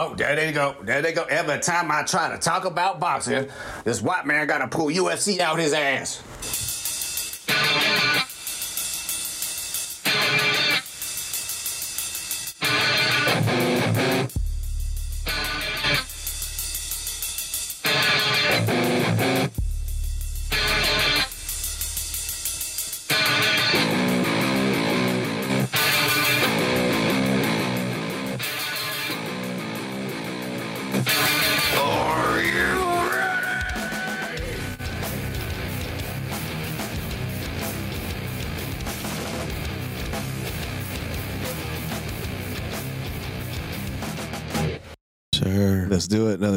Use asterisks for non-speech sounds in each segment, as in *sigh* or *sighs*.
Oh, there they go. There they go. Every time I try to talk about boxing, this white man got to pull UFC out his ass.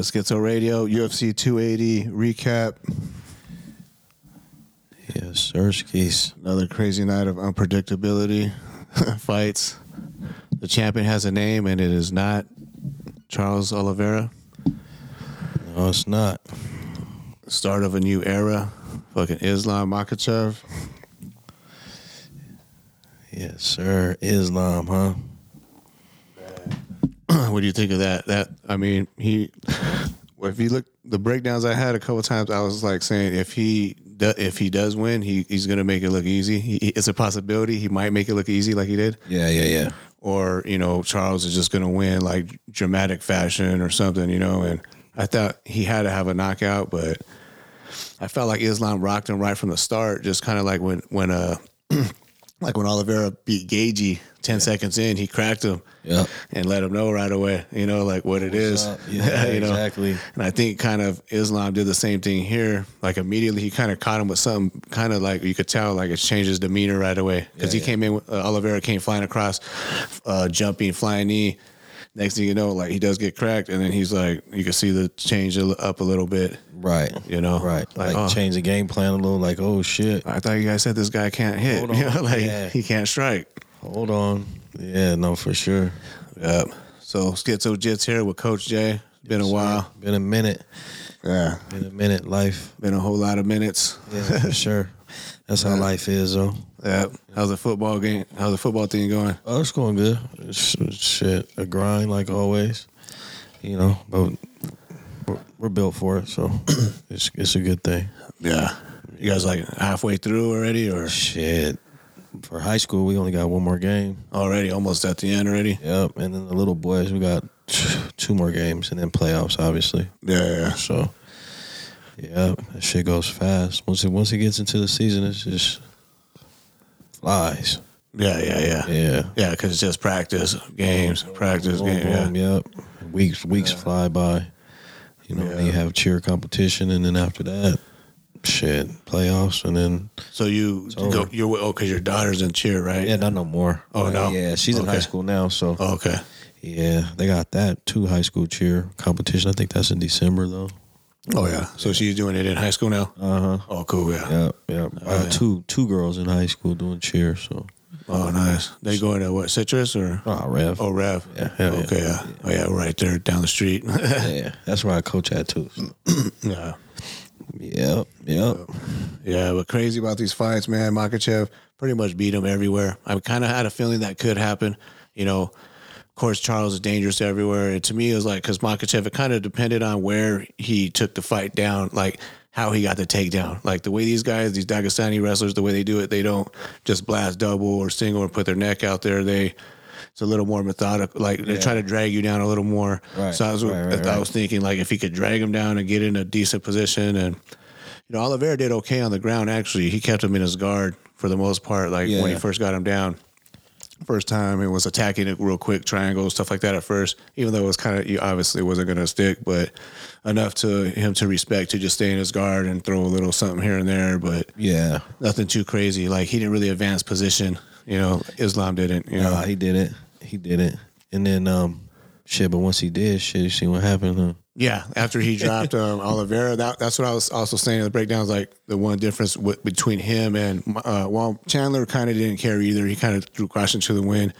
Schizo Radio, UFC 280 recap. Yes, sir. Skis. Another crazy night of unpredictability *laughs* fights. The champion has a name, and it is not Charles Oliveira. No, it's not. Start of a new era. Fucking Islam Makhachev. Yes, sir. Islam, huh? *clears throat* what do you think of that? That I mean, he. If you look the breakdowns I had a couple times, I was like saying if he do, if he does win, he, he's gonna make it look easy. He, it's a possibility he might make it look easy like he did, Yeah, yeah, yeah. or you know Charles is just gonna win like dramatic fashion or something, you know. And I thought he had to have a knockout, but I felt like Islam rocked him right from the start, just kind of like when when uh *clears throat* like when Oliveira beat Gaethje. 10 seconds in, he cracked him Yep. and let him know right away, you know, like what it is. up? *laughs* Yeah, you know? exactly. And I think kind of Islam did the same thing here. Like immediately, he kind of caught him with something, kind of like you could tell, like it changed his demeanor right away because Yeah, he yeah. came in. Uh, Oliveira came flying across, uh, jumping, flying knee. Next thing you know, like he does get cracked, and then he's like, you can see the change up a little bit. Right. You know, Right. Like, oh. change the game plan a little. Like, oh shit. I thought you guys said this guy can't hit. Hold on. You *laughs* know, like Yeah. he can't strike. Hold on. Yeah, no, for sure. Yep. So Schizo Jits here with Coach Jay. Been a while. Been a minute. Yeah. Been a minute. Life. Been a whole lot of minutes. Yeah, for *laughs* sure. That's how life is, though. Yeah. How's the football game? How's the football thing going? Oh, it's going good. It's, shit, a grind like always. You know, but we're, we're built for it, so *clears throat* it's it's a good thing. Yeah. You guys like halfway through already or Shit. For high school, we only got one more game. already almost at the end already? Yep, and then the little boys, we got *sniffs* two more games, and then playoffs, obviously. Yeah, yeah, yeah. So, yeah, that shit goes fast. Once it once it gets into the season, it's just flies. Yeah, yeah, yeah. Yeah, Yeah, because it's just practice, games, practice, Boom, game. Yeah. boom, Yep. Weeks weeks fly by. You know, then you have cheer competition, and then after that, shit, playoffs, and then So you go, you're oh, because your daughter's in cheer, right? yeah, not no more. Oh, Uh, no? Yeah, she's in high school now, so Oh, okay. yeah, they got that two high school cheer competition. I think that's in December though. Oh yeah. So she's doing it in high school now. Uh huh. Oh, cool. Yeah. Yep, yep. I got two two girls in high school doing cheer. So, Oh, nice. They going to what Citrus or oh, Rev. oh Rev? Yeah, hell yeah. Okay. Yeah. Oh yeah, right there down the street. *laughs* yeah, that's where I coach at too. *clears throat* Yeah. Yep, yep. Yeah, but crazy about these fights, man. Makhachev pretty much beat him everywhere. I kind of had a feeling that could happen. You know, of course, Charles is dangerous everywhere. And to me, it was like, because Makhachev, it kind of depended on where he took the fight down, like how he got the takedown. Like the way these guys, these Dagestani wrestlers, the way they do it, they don't just blast double or single or put their neck out there. They, it's a little more methodical. Like they try to drag you down a little more. Right, So I was, right, right, I was thinking like if he could drag him down and get in a decent position and you know, Oliveira did okay on the ground. Actually, he kept him in his guard for the most part. Like when he first got him down, first time it was attacking it real quick, triangles, stuff like that at first. Even though it was kind of, you obviously wasn't going to stick, but enough to him to respect to just stay in his guard and throw a little something here and there. But Yeah. nothing too crazy. Like he didn't really advance position. You know, Islam didn't. You know, he did it. He did it. And then um shit, but once he did, shit, you see what happened, huh? Yeah, after he dropped *laughs* um, Oliveira, that, that's what I was also saying in the breakdowns. Like the one difference w- between him and uh, well, Chandler kind of didn't care either. He kind of threw caution to the wind,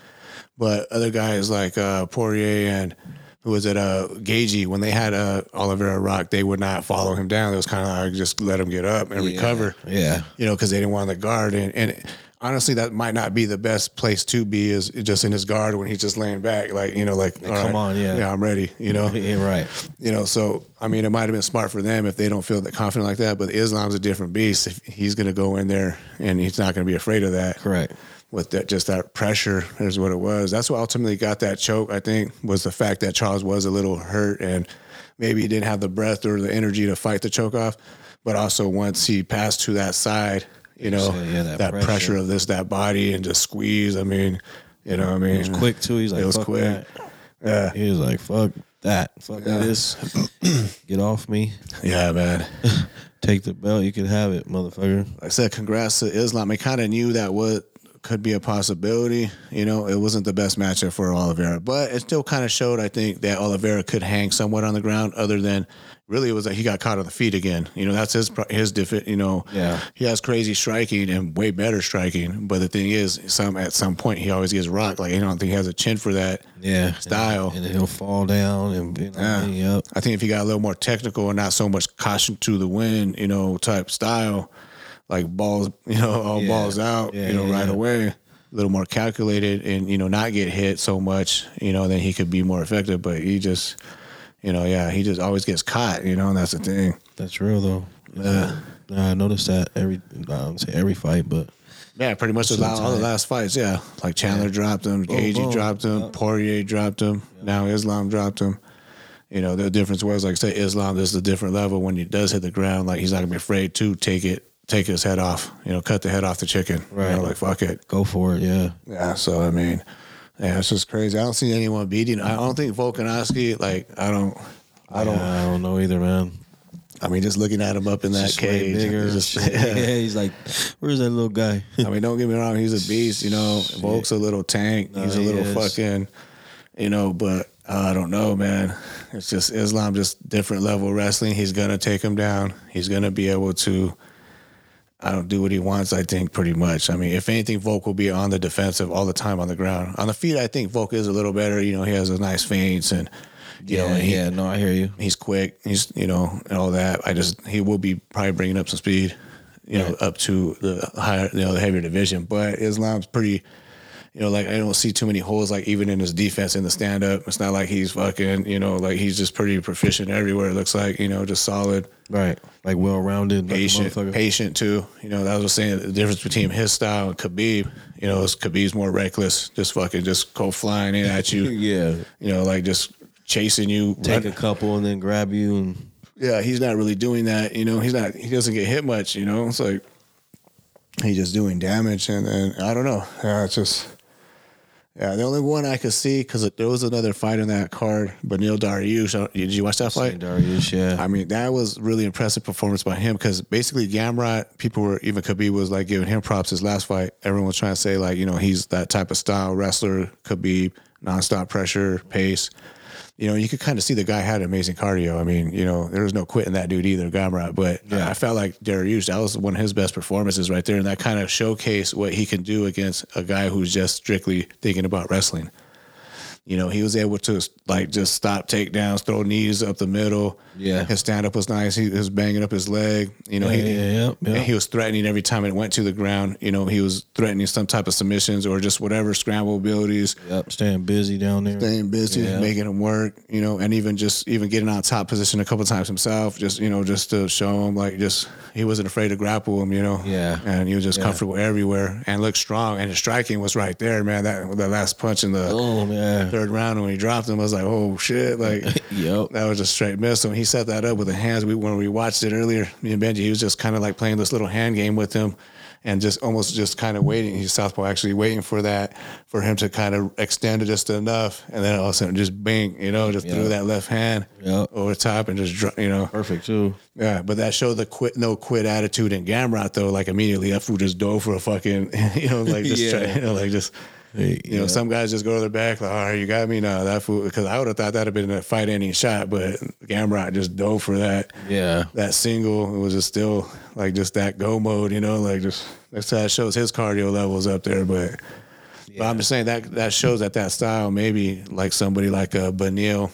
but other guys like uh, Poirier and who was it, uh, Gaethje, when they had uh, Oliveira rock, they would not follow him down. It was kind of like just let him get up and recover Yeah. you know, because they didn't want the guard. And, and honestly, that might not be the best place to be. Is just in his guard when he's just laying back, like you know, like come right, on, yeah. yeah, I'm ready. You know, *laughs* Yeah, right. you know. So I mean, it might have been smart for them if they don't feel that confident like that. But Islam's a different beast. If he's going to go in there and he's not going to be afraid of that, Correct. with that just that pressure is what it was. That's what ultimately got that choke. I think was the fact that Charles was a little hurt and maybe he didn't have the breath or the energy to fight the choke off. But also once he passed to that side, you know, Yeah, that that, pressure. pressure. of this that body and just squeeze. I mean, you know, what I mean, It was quick too. He's like, it was quick. that. Yeah, He was like, fuck that. Fuck Yeah. this. *clears throat* Get off me. yeah, man. *laughs* Take the belt. You can have it, motherfucker. like I said, congrats to Islam. I kind of knew that what could be a possibility. You know, it wasn't the best matchup for Oliveira, but it still kind of showed, I think, that Oliveira could hang somewhat on the ground. Other than really, it was that he got caught on the feet again. You know, that's his his defi- You know, Yeah. he has crazy striking and way better striking. But the thing is, some at some point he always gets rocked. Like I don't think he has a chin for that. Yeah. Style. And, and he'll fall down and you know, Yeah. yep. I think if he got a little more technical and not so much caution to the wind, you know, type style, like balls, *laughs* you know, all Yeah. balls out, Yeah, you know, yeah, right away, a little more calculated and, you know, not get hit so much, you know, then he could be more effective. But he just, you know, yeah, he just always gets caught, you know, and that's the thing. That's real though. Yeah. I noticed that every I don't say every fight, but Yeah, pretty much the Most of the la- all the last fights, yeah. Like Chandler dropped him, Boom, Gaethje boom. dropped him, Yep. Poirier dropped him, now Islam dropped him. You know, the difference was, like say, Islam This is a different level when he does hit the ground. Like he's not gonna be afraid to take it, take his head off. You know, cut the head off the chicken. You Right. know, like fuck it. go for it. Yeah. Yeah. So I mean, yeah, it's just crazy. I don't see anyone beating. I don't think Volkanovski. Like I don't. I don't. I don't know either, man. I mean, just looking at him up in that Just cage, bigger. just- shit. *laughs* yeah, he's like, where's that little guy? I mean, don't get me wrong, he's a beast. You know, Volk's a little tank. No, he's a he little is. fucking, you know. But uh, I don't know, man. It's just Islam, just different level wrestling. He's gonna take him down. He's gonna be able to. I don't do what he wants. I think pretty much. I mean, if anything, Volk will be on the defensive all the time on the ground. On the feet, I think Volk is a little better. You know, he has a nice feints and. You know, yeah, and he, yeah. No, I hear you. he's quick. He's you know and all that. I just he will be probably bringing up some speed, you know, Right. up to the higher, you know, the heavier division. But Islam's pretty, you know, like I don't see too many holes. Like even in his defense in the stand up, it's not like he's fucking, you know, like he's just pretty proficient everywhere. It looks like you know, just solid, Right. Like well rounded. patient, Like patient too. You know, that was saying the difference between his style and Khabib. You know, is Khabib's more reckless, just fucking just go flying in at *laughs* you. yeah. You know, like just chasing you, Take run- a couple and then grab you and yeah, he's not really doing that. You know, he's not. He doesn't get hit much. You know, it's like he's just doing damage, and then I don't know. Yeah, it's just. Yeah, the only one I could see because there was another fight in that card, Benil Dariush. uh, Did you watch that fight? Darius. Yeah. I mean, that was really impressive performance by him because basically Gamrot, people were even Khabib was like giving him props his last fight. Everyone was trying to say like, you know, he's that type of style wrestler. Khabib, nonstop pressure, pace. You know, you could kind of see the guy had amazing cardio. I mean, you know, there was no quitting that dude either, Gamrot. But Yeah. I felt like Dariush, that was one of his best performances right there, and that kind of showcased what he can do against a guy who's just strictly thinking about wrestling. You know, he was able to like just stop takedowns, throw knees up the middle. Yeah. his stand up was nice. He was banging up his leg. You know, Yeah, he yeah, yeah, he was threatening every time it went to the ground. You know, he was threatening some type of submissions or just whatever scramble abilities. Yep. Staying busy down there. Staying busy, making him work, you know, and even just even getting on top position a couple times himself, just you know, just to show him like just he wasn't afraid to grapple him, you know. Yeah. and he was just comfortable everywhere and looked strong. And his striking was right there, man. That the last punch in the Oh man. Third round and when he dropped him, I was like, oh shit, like *laughs* Yep. that was a straight miss. And he set that up with the hands. We when we watched it earlier, me and Benji, he was just kind of like playing this little hand game with him, and just almost just kind of waiting. He's southpaw, actually waiting for that for him to kind of extend it just enough, and then all of a sudden just bang, you know, just threw that left hand Yep. over top and just you know, Perfect too. yeah. But that showed the quit no quit attitude in Gamrot though. Like immediately, that fool just dove for a fucking, *laughs* you know, like just *laughs* Yeah. try, you know, like just. You know, some guys just go to their back, like, all right, you got me now. That fool, because I would have thought that'd have been a fight ending shot, but Gamrot just dove for that Yeah. that single. It was just still like just that go mode, you know, like just that's how it shows his cardio levels up there. But, but I'm just saying that that shows that that style maybe like somebody like a Benil,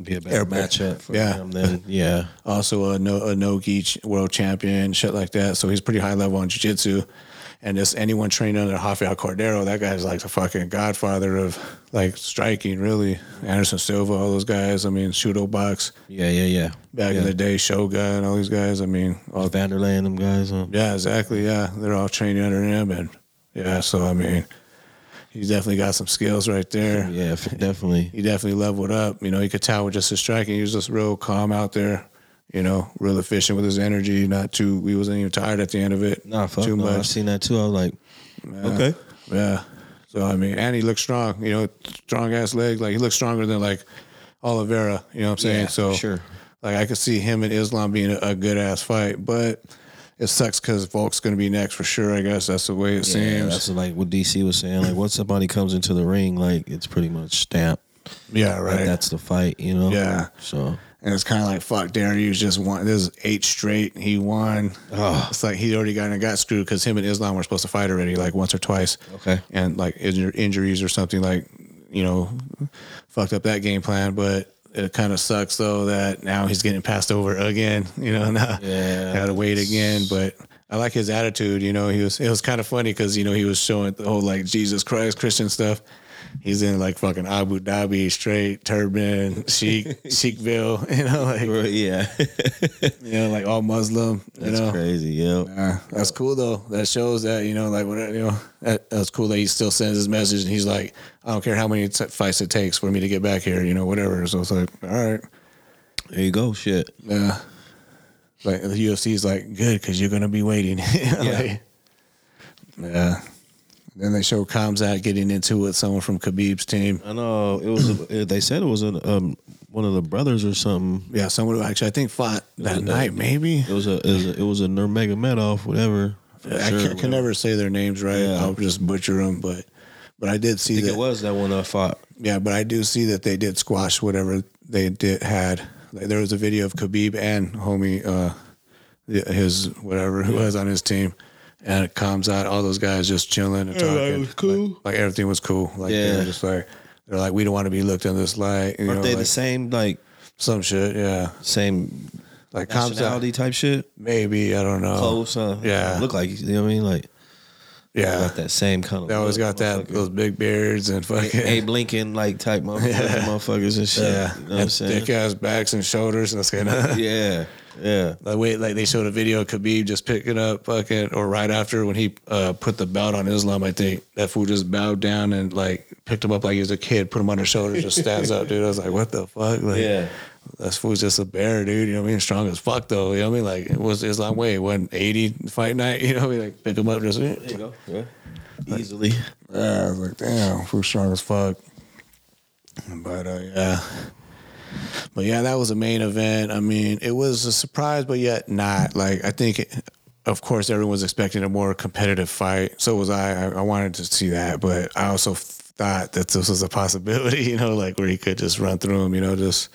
Be a better matchup for yeah. him. Then yeah. *laughs* also a no a ch- world champion, shit like that. So he's pretty high level on jiu-jitsu. And just anyone trained under Rafael Cordero, that guy's like the fucking godfather of like striking, really. Anderson Silva, all those guys. I mean, Chute Boxe Yeah, yeah, yeah. back yeah. in the day, Shogun, all these guys. I mean, all Vanderlei and them guys. Huh? yeah, exactly. Yeah, they're all training under him, and yeah. So I mean, he's definitely got some skills right there. Yeah, definitely. He definitely leveled up. You know, you could tell with just his striking. He was just real calm out there. You know, real efficient with his energy. Not too. He wasn't even tired at the end of it. Nah, fuck too no. I've much. seen that too. I was like, okay. Yeah. So I mean, and he looked strong. You know, strong ass legs. Like he looked stronger than like Oliveira. You know what I'm saying? Yeah, so sure. Like I could see him and Islam being a, a good ass fight, but it sucks because Volk's going to be next for sure. I guess that's the way it Yeah, seems. that's like what DC was saying. Like, once somebody comes into the ring, like it's pretty much stamped. yeah, Like, right. that's the fight, you know. Yeah. So and it's kind of like fuck. Darius just won. This is eight straight. He won. Oh. It's like he already got and got screwed because him and Islam were supposed to fight already, like once or twice. Okay. and like injur- injuries or something like you know fucked up that game plan. But it kind of sucks though that now he's getting passed over again. *laughs* You know, now Yeah. got to wait again. But I like his attitude. You know, he was it was kind of funny because you know he was showing the whole like Jesus Christ Christian stuff. He's in like fucking Abu Dhabi, straight turban, *laughs* chic, chicville. *laughs* You know, like yeah, you know, like all Muslim. You that's know, crazy. Yeah. yeah, that's cool though. That shows that you know, like what you know, that, that's cool that he still sends his message and he's like, I don't care how many t- fights it takes for me to get back here, you know, whatever. So it's like, all right, There you go. Shit. yeah. Like the UFC is like good because you're gonna be waiting. *laughs* yeah. yeah. Then they show Khamzat getting into it with someone from Khabib's team. I know it was. A, they said it was an, um one of the brothers or something. Yeah, someone who actually I think fought that night, maybe. It was a. It was a, it was a Nurmagomedov, whatever. I sure, can, can never say their names right. Yeah. I'll just butcher them, but but I did see I think that. it was that one I fought. Yeah, but I do see that they did squash whatever they did had. Like, there was a video of Khabib and homie, uh, his whatever who was on his team, and it comes out all those guys just chilling and talking. was cool. Like, like, everything was cool. Like they Yeah. were just like they're like we don't want to be looked in this light. You Aren't know, they like, the same like some shit. Yeah, same like comes out nationality type shit? maybe I don't know. Close, huh? yeah. Look like you know what I mean. Like Yeah, got that same kind of. they always look, got that those big beards and fucking Abe Lincoln like type *laughs* motherfuckers, Yeah. motherfuckers and shit. yeah, You know what I'm saying? thick ass backs and shoulders. And that's kind of *laughs* Yeah, yeah. Like wait, like they showed a video of Khabib just picking up fucking, or right after when he uh, put the belt on Islam, I think that fool just bowed down and like picked him up like he was a kid, put him on his shoulders, just stands up, dude. I was like, what the fuck? Like, Yeah. that fool's just a bear, dude. You know what I mean? Strong as fuck though. You know what I mean? Like it was Islam way, what eighty fight night? *laughs* You know what I mean? Like pick him up, just There you go. Yeah. Easily. yeah. I was like, damn, fool strong as fuck. But uh, yeah. But yeah, that was a main event. I mean, it was a surprise, but yet not. Like I think, it, of course, everyone was expecting a more competitive fight. So was I. I. I wanted to see that, but I also thought that this was a possibility. *laughs* You know, like where he could just run through him. You know, just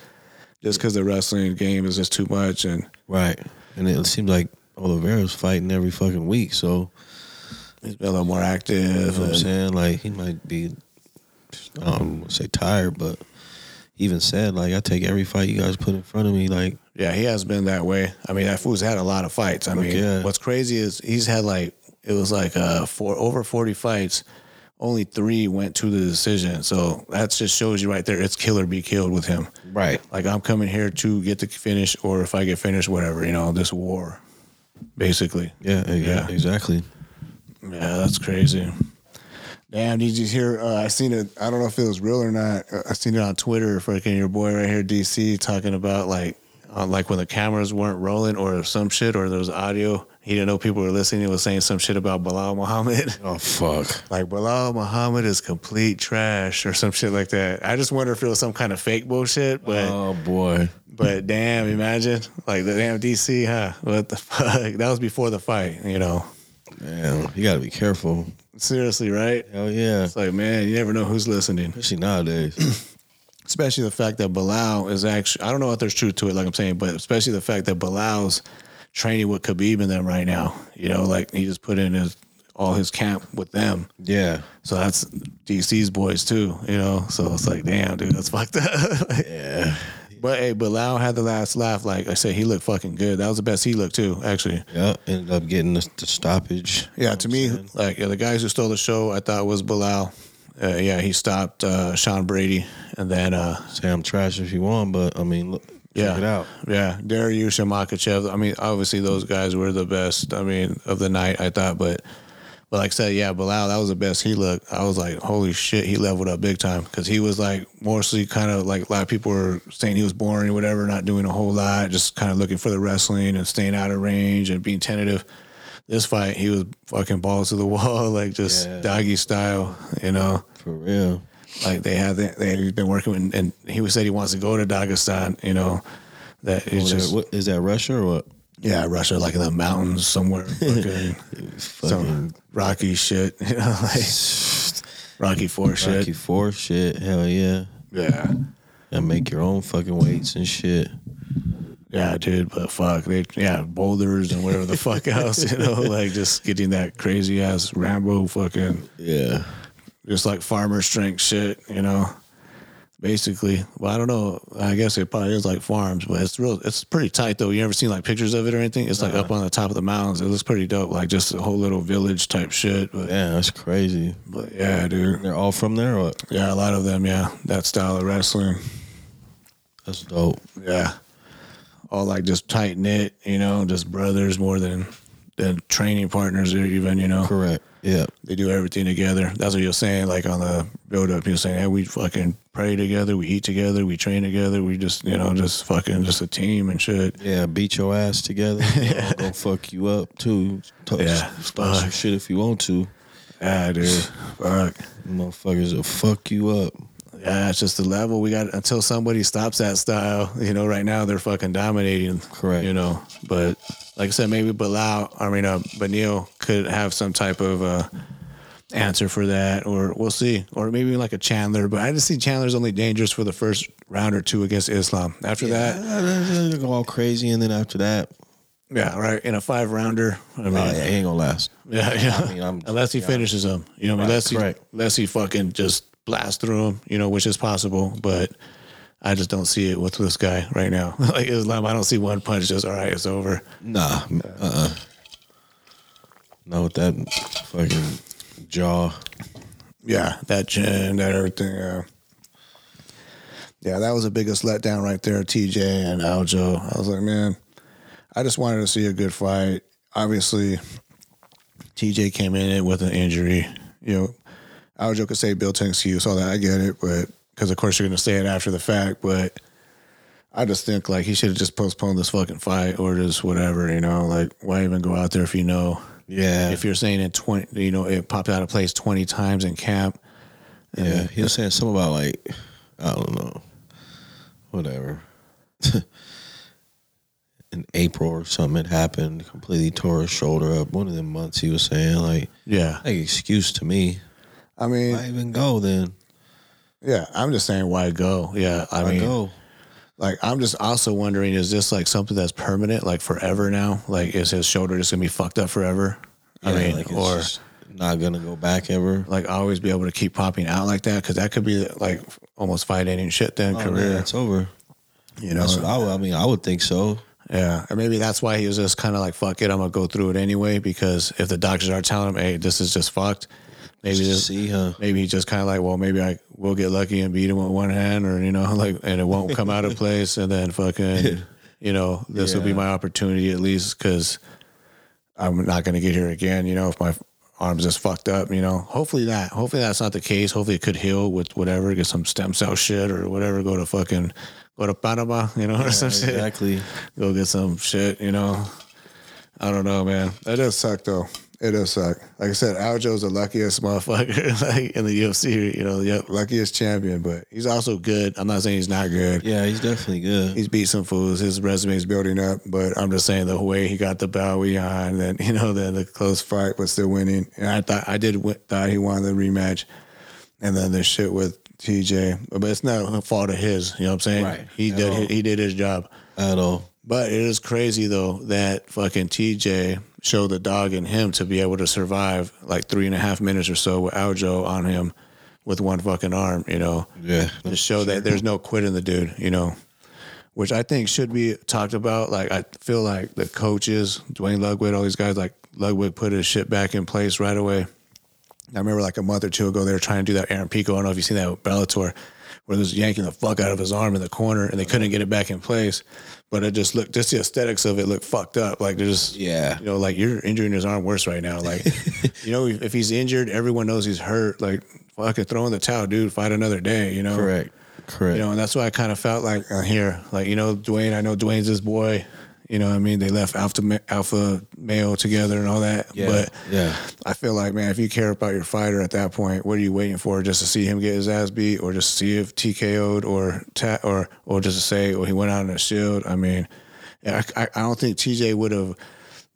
just because the wrestling game is just too much. And Right. And it seemed like Oliveira's fighting every fucking week, so he's been a little more active. you know what I'm saying? Like he might be I don't want to say tired, but even said like I take every fight you guys put in front of me, like Yeah, he has been that way. I mean, that fool's had a lot of fights. I mean, yeah. what's crazy is he's had like it was like uh four over forty fights. Only three went to the decision. So that just shows you right there. It's kill or be killed with him. Right. Like I'm coming here to get the finish, or if I get finished, whatever. You know, this war, basically. Yeah, yeah, Yeah. exactly. Yeah, that's crazy. Damn, did you hear? Uh, I seen it. I don't know if it was real or not. Uh, I seen it on Twitter. Fucking your boy right here, DC, talking about like, uh, like when the cameras weren't rolling or some shit, or there was audio. He didn't know people were listening. He was saying some shit about Belal Muhammad. *laughs* Oh fuck. *laughs* like Belal Muhammad is complete trash or some shit like that. I just wonder if it was some kind of fake bullshit. But Oh boy. but damn, imagine like the damn DC, huh? What the *laughs* fuck? That was before the fight, you know. Man, you gotta be careful. Seriously, right? Hell yeah. It's like, man, you never know who's listening. Especially nowadays. *clears throat* Especially the fact that Belal is actually, I don't know if there's truth to it, like I'm saying, but especially the fact that Belal's training with Khabib and them right now. You know, like he just put in his all his camp with them. yeah. So that's DC's boys too, you know. So it's like, damn, dude, that's *laughs* fucked up. Yeah. But hey, Belal had the last laugh. Like I said, he looked fucking good. That was the best he looked too, actually. Yeah, ended up getting the, the stoppage. Yeah, to me, like yeah, the guys who stole the show, I thought was Belal. Uh, yeah, he stopped uh, Sean Brady, and then uh, Say I'm trash if you want, but I mean, look, yeah, check it out. Yeah, Dariush and Makhachev. I mean, obviously those guys were the best. I mean, of the night, I thought, but but like I said, yeah, Belal, that was the best he looked. I was like, holy shit, he leveled up big time because he was like mostly kind of like a lot of people were saying he was boring or whatever, not doing a whole lot, just kind of looking for the wrestling and staying out of range and being tentative. This fight, he was fucking balls to the *laughs* wall, like just Yeah. doggy style, you know. For real. Like they have, they they've been working, with, and he was said he wants to go to Dagestan, you know. That is just what, is that Russia or what? Yeah, Russia, like in the mountains somewhere, *laughs* fucking, some rocky shit, *laughs* you know, like Rocky Four shit. Rocky Four shit. Hell yeah. Yeah, And make your own fucking weights and shit. yeah, dude. But fuck, they yeah, boulders and whatever the fuck *laughs* else, you know, like just getting that crazy ass Rambo fucking, Yeah. just like farmer strength shit, you know. Basically, well, I don't know. I guess it probably is like farms, but it's real. It's pretty tight though. You ever seen like pictures of it or anything? It's like up uh-huh. on the top of the mountains. It looks pretty dope, like just a whole little village type shit. But Yeah, that's crazy. But yeah, dude. They're all from there or what? Yeah, a lot of them, yeah. That style of wrestling. That's dope. Yeah. All like just tight knit, you know, just brothers more than than training partners or even, you know. Correct. Yeah. They do everything together. That's what you're saying, like on the build up, you're saying, Hey, we fucking pray together, we eat together, we train together, we just you know, just fucking just a team and shit. Yeah, beat your ass together. *laughs* yeah. Go fuck you up too. Talk, Yeah, start some fuck. shit if you want to. Yeah, dude. Fuck. Motherfuckers will fuck you up. Yeah, it's just the level we got until somebody stops that style. You know, right now they're fucking dominating. Correct. You know, but like I said, maybe Belal, I mean, uh, Benil could have some type of uh, answer for that, or we'll see, or maybe like a Chandler. But I just see Chandler's only dangerous for the first round or two against Islam. After that, go all crazy, and then after that, yeah, right, in a five rounder. I mean, oh, yeah, he ain't gonna last. *laughs* Yeah, yeah. I mean, unless he yeah. finishes him, you know, Right, unless he correct. unless he fucking just blast through him, you know, which is possible, but I just don't see it with this guy right now. *laughs* like Islam, I don't see one punch just all right, it's over. Nah. Uh. uh Not with that fucking jaw. Yeah, that chin, that everything. Yeah, yeah, that was the biggest letdown right there. TJ and Aljo. I was like, man, I just wanted to see a good fight. Obviously, TJ came in it with an injury. You know, Aljo could say built an excuse, all that. I get it, but because of course you're going to say it after the fact. But I just think like he should have just postponed this fucking fight or just whatever. You know, like why even go out there if you know Yeah. if you're saying it twenty, you know, it popped out of place twenty times in camp. yeah. He was saying something about like I don't know. Whatever. *laughs* In April or something it happened, completely tore his shoulder up. One of the months he was saying like Yeah, like excuse to me. I mean, Why even go then? yeah, I'm just saying why go? Yeah, I Why mean, go? Like I'm just also wondering, is this like something that's permanent, like forever now? Like, is his shoulder just gonna be fucked up forever? I mean, like or not gonna go back ever. like always be able to keep popping out like that because that could be like almost fight ending shit then Oh, career. yeah, it's over. you know, I, would- I mean, I would think so. Yeah, and maybe that's why he was just kind of like, "Fuck it, I'm gonna go through it anyway." Because if the doctors are telling him, "Hey, this is just fucked," maybe Just just see, huh? maybe he just kind of like, "Well, maybe I will get lucky and beat him with one hand, or you know, *laughs* like, and it won't come out of place, and then fucking, *laughs* you know, this will be my opportunity at least because I'm not gonna get here again. You know, if my arm's just fucked up, you know, hopefully that, hopefully that's not the case. Hopefully it could heal with whatever, get some stem cell shit or whatever, go to fucking. Go to Panama, you know, *laughs* or some shit Exactly. go get some shit, you know. I don't know, man. That does suck though. It does suck. Like I said, Aljo's the luckiest motherfucker *laughs* like in the UFC, you know, the luckiest champion, but he's also good. I'm not saying he's not good. Yeah, he's definitely good. He's beat some fools. His resume's building up, but I'm just saying the way he got the Bowie on, then you know, then the close fight, but still winning. And I thought I did thought he won the rematch, and then the shit with TJ, but it's not a fault of his. You know what I'm saying? Right. He At did. all. He did his job. At all. But it is crazy though that fucking TJ showed the dog in him to be able to survive like three and a half minutes or so with Aljo on him with one fucking arm, you know. Yeah. To show that there's no quit in the dude, you know. which I think should be talked about. Like I feel like the coaches, Duane Ludwig, all these guys, like Ludwig put his shit back in place right away. I remember like a month or two ago, they were trying to do that Aaron Pico. I don't know if you've seen that with Bellator, where they was yanking the fuck out of his arm in the corner and they couldn't get it back in place. But it just looked, just the aesthetics of it looked fucked up. Like they're just, Yeah. you know, like you're injuring his arm worse right now. Like, *laughs* you know, if, if he's injured, everyone knows he's hurt. Like, fucking throw in the towel, dude. Fight another day. You know, Correct. Correct. You know, and that's why I kind of felt like uh, here, like you know, Duane. I know Duane's his boy. You know, what I mean, they left Alpha Alpha Male together and all that. Yeah, But yeah. I feel like, man, if you care about your fighter at that point, what are you waiting for? Just to see him get his ass beat, or just see if TKO'd, or ta- or or just to say, oh, he went out in a shield. I mean, I, I I don't think TJ would have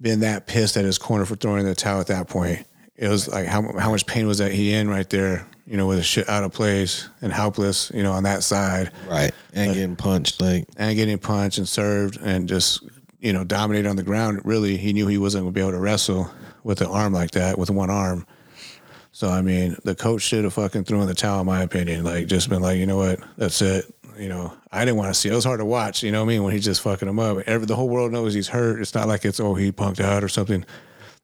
been that pissed at his corner for throwing the towel at that point. It was like how how much pain was that he in right there? You know, with his shit out of place and helpless. You know, on that side right. And getting punched like and getting punched and served and just you know dominate on the ground. Really, he knew he wasn't going to be able to wrestle with an arm like that with one arm. So I mean, the coach should have fucking thrown in the towel, in my opinion. Like just been like, you know what, that's it. You know, I didn't want to see. It was hard to watch. You know what I mean? When he's just fucking him up. Every the whole world knows he's hurt. It's not like it's oh he punked out or something.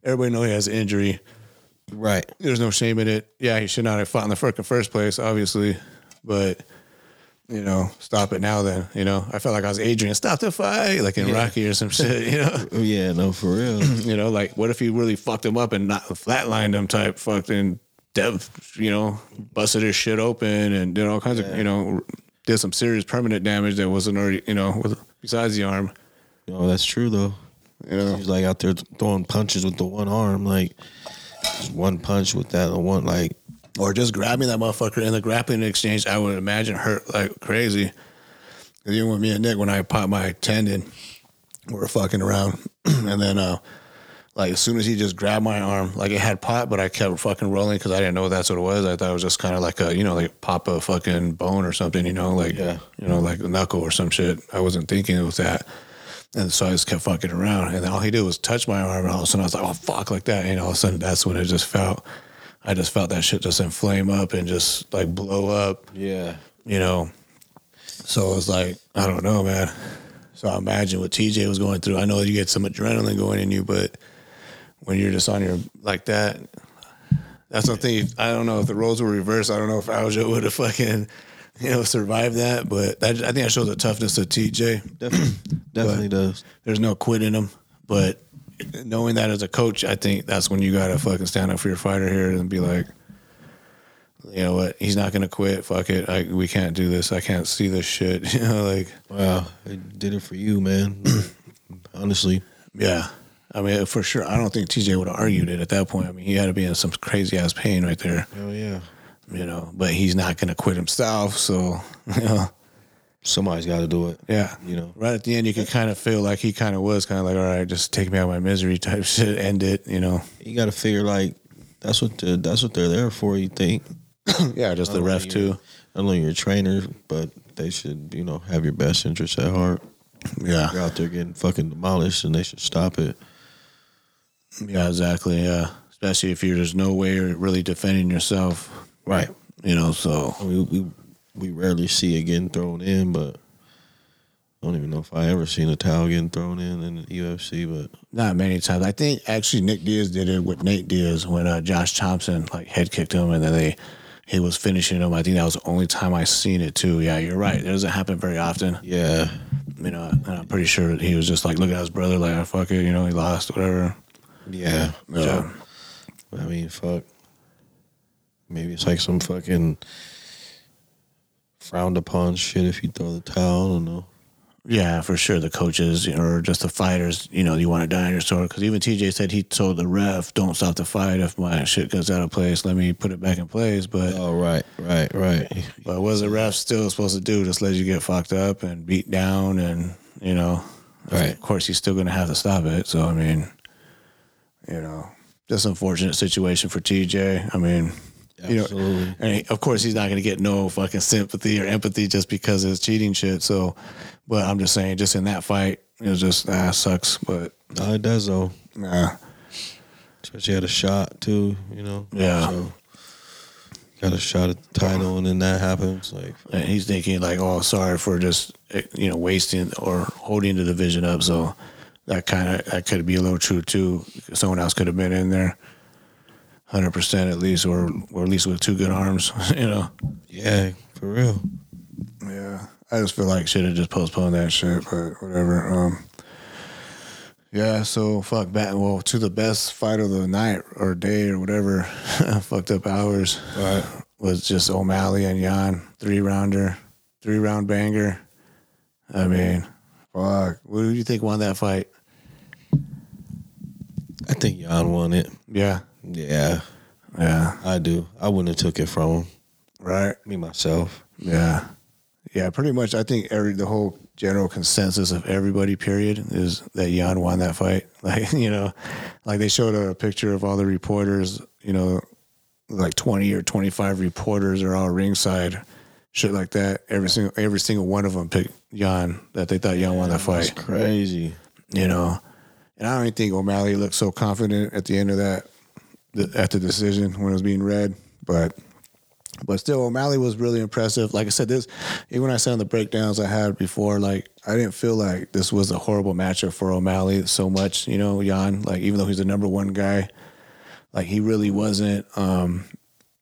Everybody know he has an injury. right. There's no shame in it. Yeah, he should not have fought in the fucking first place, obviously, but you know, stop it now. Then you know, I felt like I was Adrian. Stop the fight, like in Rocky or some shit. You know, *laughs* Oh, yeah, no, for real. *clears throat* you know, like what if he really fucked him up and not flatlined him type fucking dev, you know, busted his shit open and did all kinds of, you know, did some serious permanent damage that wasn't already, you know, with, besides the arm. no, that's true though. You know, He's like out there throwing punches with the one arm, like one punch with that one, like or just grabbing that motherfucker in the grappling exchange, I would imagine hurt like crazy. even with me and Nick, when I popped my tendon, we were fucking around, *clears throat* and then uh, like as soon as he just grabbed my arm, like it had pot, but I kept fucking rolling because I didn't know that's what it was. I thought it was just kind of like a you know like pop a fucking bone or something, you know, like Yeah. you know like a knuckle or some shit. I wasn't thinking it was that. And so I just kept fucking around. And then all he did was touch my arm. And all of a sudden I was like, oh, fuck, like that. And all of a sudden that's when it just felt, I just felt that shit just inflame up and just like blow up, yeah, you know. So it was like, I don't know, man. So I imagine what TJ was going through. I know you get some adrenaline going in you, but when you're just on your like that, that's something. I don't know if the roles were reversed. I don't know if Aljo would have fucking, you know, survived that. But that, I think that shows the toughness of TJ definitely, *clears throat* definitely does. there's no quit in him. But knowing that as a coach, I think that's when you gotta fucking stand up for your fighter here and be like, you know what, he's not gonna quit. Fuck it, I, we can't do this. I can't see this shit. *laughs* You know, like Wow, it did it for you, man. *clears throat* Honestly, yeah. I mean, for sure, I don't think TJ would have argued it at that point. I mean, he had to be in some crazy ass pain right there, hell yeah. you know. But he's not gonna quit himself. So, *laughs* you know, Somebody's got to do it. yeah. You know, Right at the end, you could kind of feel like he kind of was kind of like, all right, just take me out of my misery type *laughs* shit, end it, you know. you got to figure like that's what the, that's what they're there for. You think? *coughs* Yeah, just the ref too. Not only your trainer, but they should you know have your best interests at heart. Yeah. You're out there getting fucking demolished, and they should stop it. Yeah, exactly. Yeah, especially if you're there's no way you're really defending yourself. Right. You know, so I mean, we we rarely see it getting thrown in, but I don't even know if I ever seen a towel getting thrown in in the UFC. But not many times. I think actually Nick Diaz did it with Nate Diaz when uh, Josh Thomson like head kicked him, and then they he was finishing him. I think that was the only time I seen it too. Yeah, you're right. It doesn't happen very often. yeah, You know, and I'm pretty sure he was just like looking at his brother like, oh, "Fuck it," you know, he lost, whatever. yeah. Yeah. I mean, fuck. Maybe it's like some fucking frowned upon shit if you throw the towel. I don't know. Yeah, for sure. The coaches, you know, or just the fighters, you know, you want to die on your sword. Because even TJ said he told the ref, "Don't stop the fight if my shit goes out of place. Let me put it back in place." But Oh right, right, right. but what's the ref still supposed to do? Just let you get fucked up and beat down, and you know, Right. Of course, he's still going to have to stop it. So I mean, you know, just unfortunate situation for TJ. I mean. You know, Absolutely. and he- of course he's not going to get no fucking sympathy or empathy just because it's cheating shit. So, but I'm just saying, just in that fight, it was just ah sucks. But No, it does though. nah, Especially had a shot too. You know. Yeah. So got a shot at the title, and then that happens. Like, and he's thinking like, "Oh, sorry for just you know wasting or holding the division up." So that kind of that could be a little true too. Someone else could have been in there, hundred percent at least, or or at least with two good arms. *laughs* You know. yeah, for real. Yeah, I just feel like should have just postponed that shit, but whatever. Um, yeah, so fuck back. Well, to the best fight of the night or day or whatever, *laughs* fucked up hours. Right. Was just O'Malley and Yan three rounder, three round banger. I mean, fuck. What do you think won that fight? I think Yan won it. Yeah, Yeah, yeah, I do. I wouldn't have took it from him. right. Me myself. Yeah. Yeah, pretty much I think every the whole general consensus of everybody period is that Yan won that fight. *laughs* Like, you know, like they showed a picture of all the reporters, you know, like 20 or 25 reporters are all ringside, shit like that. Every single every single one of them picked Yan that they thought Yan won that That's fight, crazy. you know. And I don't even think O'Malley looked so confident at the end of that at the decision when it was being read, but but still, O'Malley was really impressive. Like I said, this even when I said on the breakdowns I had before, like I didn't feel like this was a horrible matchup for O'Malley so much. You know, Yan, like even though he's the number one guy, like he really wasn't. Um,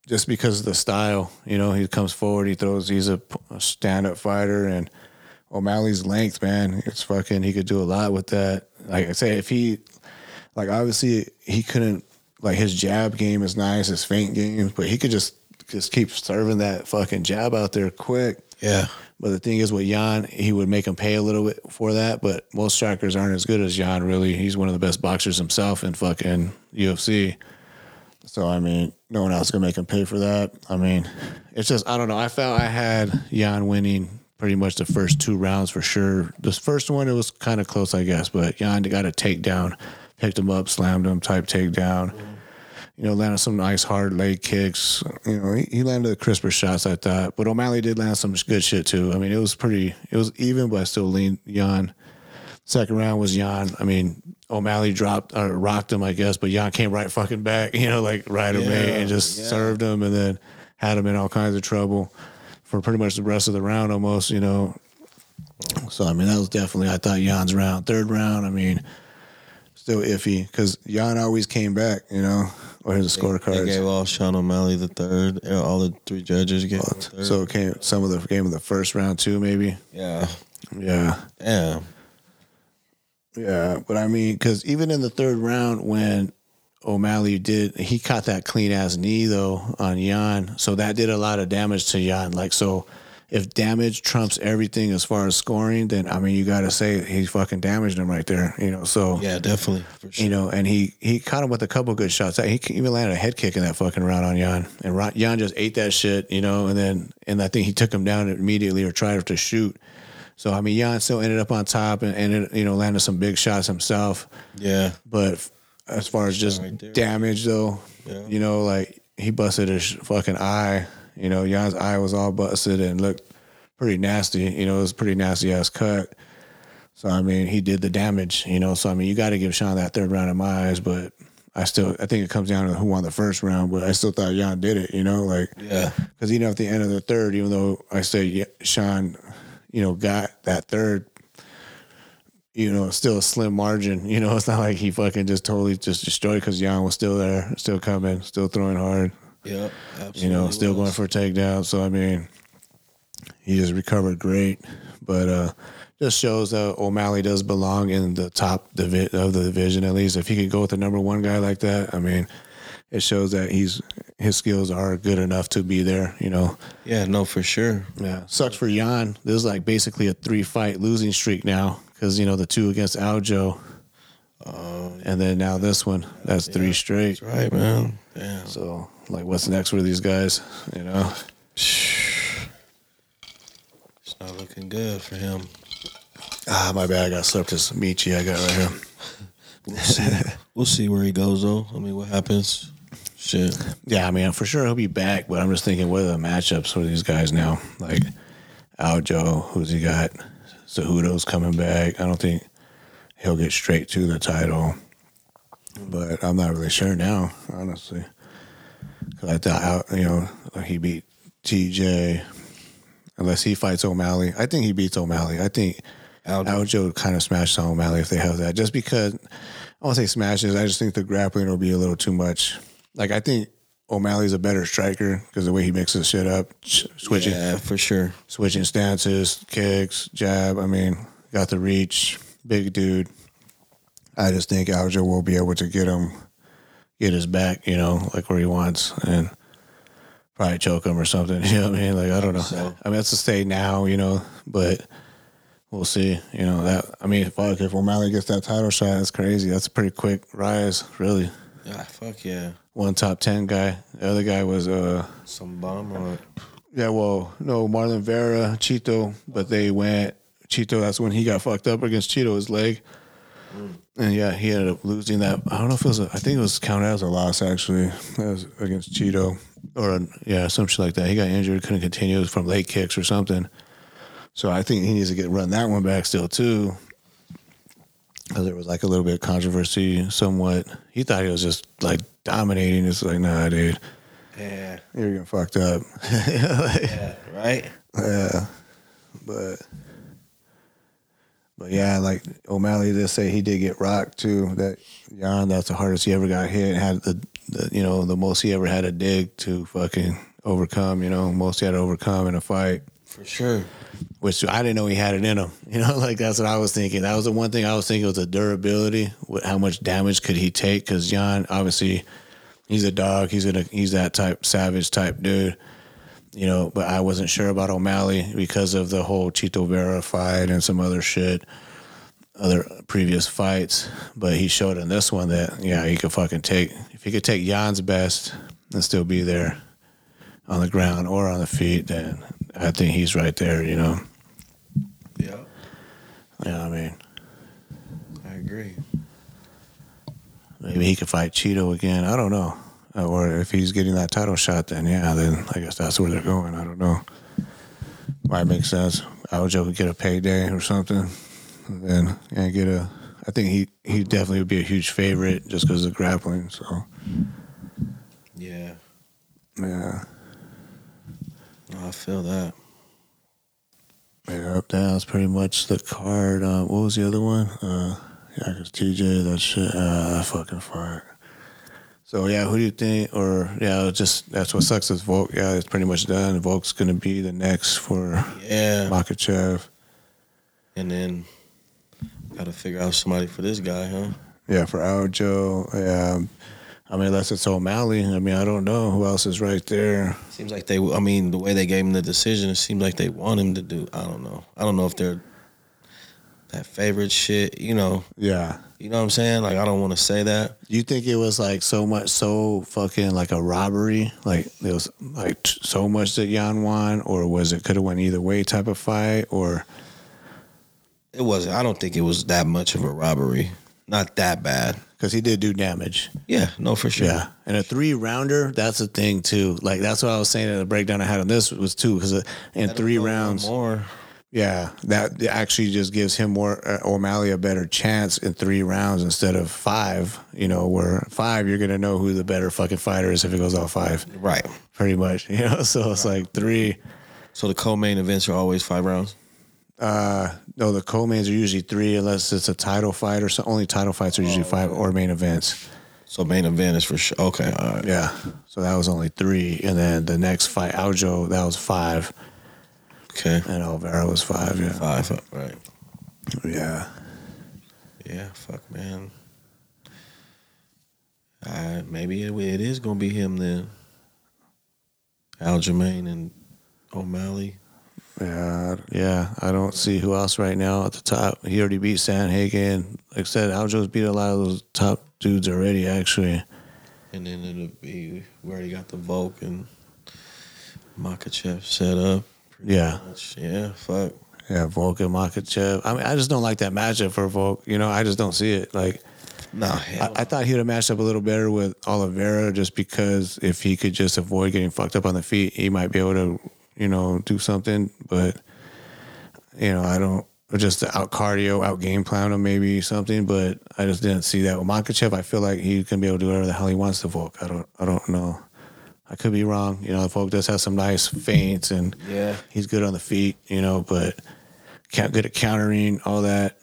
just because of the style, you know, he comes forward, he throws, he's a, stand up fighter, and O'Malley's length, man, it's fucking. He could do a lot with that. Like I say, if he, like obviously he couldn't, like his jab game is nice, his feint game, but he could just just keep serving that fucking jab out there quick. Yeah. But the thing is, with Yan, he would make him pay a little bit for that. But most strikers aren't as good as Yan. Really, he's one of the best boxers himself in fucking UFC. So I mean, no one else can make him pay for that. I mean, it's just I don't know. I felt I had Yan winning pretty much the first two rounds for sure. This first one it was kind of close, I guess, but Yan got a takedown, picked him up, slammed him, type takedown. You know, landed some nice hard leg kicks. You know, he, he landed the crisper shots, I thought. But O'Malley did land some good shit too. I mean, it was pretty, it was even, but I still leaned Yan. Second round was Yan. I mean, O'Malley dropped or rocked him, I guess, but Yan came right fucking back, *laughs* you know, like right away and just yeah. served him and then had him in all kinds of trouble for pretty much the rest of the round almost, you know. So, I mean, that was definitely, I thought Yan's round. Third round, I mean, still iffy because Yan always came back, you know, or his They scorecards. gave all Sean O'Malley the third. uh, All the three judges gave the. So it came some of the game of the first round too, maybe. yeah. Yeah. Damn. Yeah, but I mean, because even in the third round, when O'Malley did, he caught that clean ass knee though on Yan, so that did a lot of damage to Yan. Like, so if damage trumps everything as far as scoring, then I mean, you got to say he fucking damaged him right there. You know, so Yeah, definitely. For sure. you know, and he he caught him with a couple good shots. He even landed a head kick in that fucking round on Yan, and Yan just ate that shit, you know. And then and I think he took him down immediately or tried to shoot. So I mean, Yan still ended up on top and, and it, you know landed some big shots himself. yeah. But as far as just Right damage though, Yeah. you know, like he busted his fucking eye. You know, Yan's eye was all busted and looked pretty nasty. You know, it was a pretty nasty ass cut. So I mean, he did the damage. You know, so I mean, you got to give Sean that third round in my eyes, but. I still, I think it comes down to who won the first round, but I still thought Yan did it, you know, like, Yeah. because even at the end of the third, even though I say yeah, Sean, you know, got that third, you know, still a slim margin. *laughs* You know, it's not like he fucking just totally just destroyed because Yan was still there, still coming, still throwing hard. Yep. Absolutely. You know, still going for a takedown. So I mean, he just recovered great, but uh just shows that O'Malley does belong in the top divi- of the division at least. If he could go with the number one guy like that, I mean, it shows that he's his skills are good enough to be there. You know. Yeah, no, for sure. Yeah, sucks for Yan. This is like basically a three fight losing streak now because you know the two against Aljo, and then now this one. That's three straight. That's right, man. Damn. So like, what's next with these guys? You know, It's not looking good for him. ah, my bad. I got slept this Michi I got right here. We'll see. *laughs* we'll see where he goes, though. I mean, what happens? Shit. Yeah, I mean, for sure he'll be back, but I'm just thinking, what are the matchups for these guys now? Like Aljo, who's he got? Cejudo's coming back. I don't think he'll get straight to the title, but I'm not really sure now, honestly. I thought you know he beat TJ unless he fights O'Malley. I think he beats O'Malley. I think Aljo. Aljo kind of smashes on O'Malley if they have that. Just because I won't say smashes. I just think the grappling will be a little too much. Like I think O'Malley's a better striker because the way he mixes shit up, switching Yeah, for sure. switching stances, kicks, jab. I mean, got the reach, big dude. I just think Aljo will be able to get him, get his back, you know, like where he wants, and probably choke him or something. *laughs* You know what I mean? Like I don't know. So- I mean, that's to say now, you know, but we'll see. You know that. I mean, fuck, if O'Malley gets that title shot, that's crazy. That's a pretty quick rise, really. Yeah, fuck yeah. One top ten guy. The other guy was uh Some bomb or yeah, well, no, Marlon Vera, Chito, but they went Chito. That's when he got fucked up against Chito, his leg, Mm. and yeah, he ended up losing that. I don't know if it was. A, I think it was counted as a loss actually. That was against Chito, or uh, yeah, some shit like that. He got injured, couldn't continue from leg kicks or something. So I think he needs to get run that one back still too. Because there was like a little bit of controversy, somewhat. He thought he was just like dominating. It's like, nah, dude, Yeah. you're getting fucked up. *laughs* Yeah. Right? Yeah, but but yeah, like O'Malley did say he did get rocked too. That Yan, that's the hardest he ever got hit. Had the, the you know the most he ever had to dig to fucking overcome. You know, most he had to overcome in a fight. For sure. Which I didn't know he had it in him. *laughs* You know, like that's what I was thinking. That was the one thing I was thinking was the durability. What, how much damage could he take? Because Yan, obviously, he's a dog. He's gonna he's that type savage type dude. You know, but I wasn't sure about O'Malley because of the whole Chito Vera fight and some other shit, other previous fights. But he showed in this one that yeah, he could fucking take if he could take Yan's best and still be there on the ground or on the feet, then I think he's right there. You know. Yeah. Yeah, I mean, I agree. maybe he could fight Chito again. I don't know. Or if he's getting that title shot, then yeah, then I guess that's where they're going. I don't know. Might make sense. Aljo could get a payday or something, and then and get a. I think he he definitely would be a huge favorite just because of grappling. So Yeah. yeah, I feel that. yeah. Up down is pretty much the card. Uh, what was the other one? Uh, yeah, because TJ, that shit, uh, that fucking fart. So yeah, who do you think? Or yeah, just that's what sucks is Volk. Yeah, it's pretty much done. Volk's gonna be the next for Yeah. Makhachev. And then gotta figure out somebody for this guy, huh? Yeah, for Aljo. Yeah, I mean, unless it's O'Malley. I mean, I don't know who else is right there. Seems like they. I mean, the way they gave him the decision, it seems like they want him to do. I don't know. I don't know if they're that favorite shit. You know. Yeah. You know what I'm saying? Like I don't want to say that. You think it was like so much, so fucking like a robbery? Like it was like t- so much that Yan won, or was it could have went either way type of fight? Or It wasn't. I don't think it was that much of a robbery. Not that bad. because he did do damage. Yeah. No, for sure. Yeah, and a three rounder, that's the thing too. Like that's what I was saying in the breakdown I had on this was too because uh, in three rounds, more. Yeah, that actually just gives him more uh, O'Malley a better chance in three rounds instead of five. You know, where five you're gonna know who the better fucking fighter is if it goes all five, Right. pretty much. *laughs* You know, so it's like three. So the co-main events are always five rounds. Uh, no, the co-mains are usually three unless it's a title fight or so. Only title fights are usually five or main events. So main event is for sure. Okay. Right. Yeah, so that was only three, and then the next fight, Aljo, that was five. Okay. And Alvaro was five, yeah. Five. Right. Yeah. Yeah. Fuck, man. Uh, maybe it, it is gonna be him then. Aljamain and O'Malley. Yeah. Yeah. I don't see who else right now at the top. He already beat Sandhagen. Like I said, Aljo's beat a lot of those top dudes already, actually. And then it'll be we already got the Volk and Makhachev set up. Yeah. Much. Yeah, fuck. Yeah, Volk and Makhachev. I mean, I just don't like that matchup for Volk. You know, I just don't see it. Like, no, I, I thought he would have matched up a little better with Oliveira just because if he could just avoid getting fucked up on the feet, he might be able to, you know, do something. But, you know, I don't, just out cardio, out game plan him, maybe something. But I just didn't see that with Makhachev. I feel like he can be able to do whatever the hell he wants to Volk. I don't, I don't know. I could be wrong. You know, The Volk does have some nice feints and Yeah. he's good on the feet. You know, but can't good at countering all that.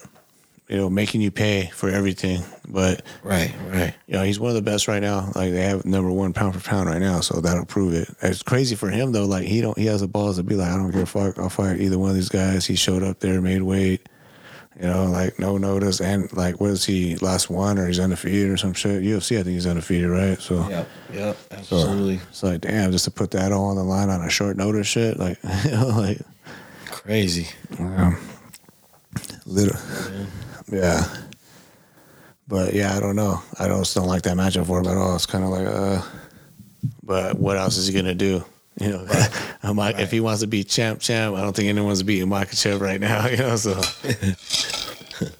You know, making you pay for everything. But Right, right. you know, he's one of the best right now. Like they have number one pound for pound right now, so that'll prove it. It's crazy for him though. Like he don't he has the balls to be like, I don't give a fuck. I'll fight either one of these guys. He showed up there, made weight. You know, like no notice, and like what is he last one or he's undefeated or some shit? UFC, I think he's undefeated, right? So yeah, so absolutely. it's like, damn, just to put that all on the line on a short notice, shit, like, *laughs* you know, like Crazy. um, little, yeah. But yeah, I don't know. I don't don't like that matchup for him at all. It's kind of like, uh, but what else is he gonna do? *laughs* You know, I'm like, if he wants to be champ, champ, I don't think anyone's beating Makhachev right now. *laughs* You know, so *laughs*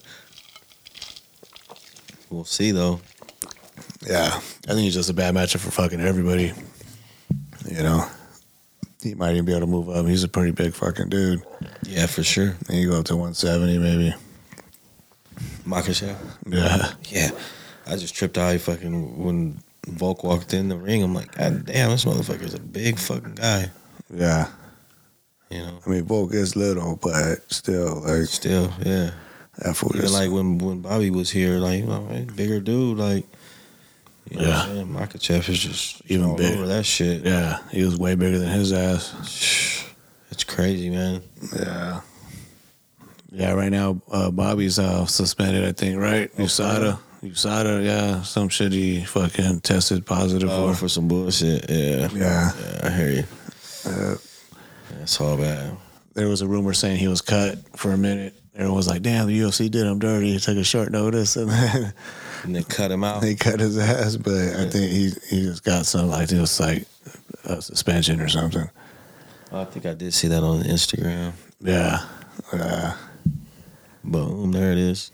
We'll see though. yeah, I think he's just a bad matchup for fucking everybody. You know, he might even be able to move up. He's a pretty big fucking dude. Yeah, for sure. And you go up to 170 maybe. Makhachev. Yeah. Yeah. I just tripped out fucking when Volk walked in the ring. I'm like, God damn, this motherfucker's a big fucking guy. Yeah. You know. I mean, Volk is little, but still, like, Still, yeah. that fool is like when when Bobby was here, like you know, bigger dude, like you know Yeah. what I'm saying? Makhachev is just Even all big. over that shit. Yeah, he was way bigger than his ass. *sighs* It's crazy, man. Yeah. Yeah, right now uh, Bobby's uh, suspended, I think, right? USADA. USADA, yeah. Some shit he fucking tested positive Oh, for. for some bullshit. Yeah. Yeah. Yeah, I hear you. That's all bad. There was a rumor saying he was cut for a minute. Everyone was like, damn, the UFC did him dirty. He took a short notice *laughs* and then And then cut him out. they cut his ass. But I think he he just got some, like, just like a suspension or something. I think I did see that on Instagram. Yeah. Yeah. Boom, there it is.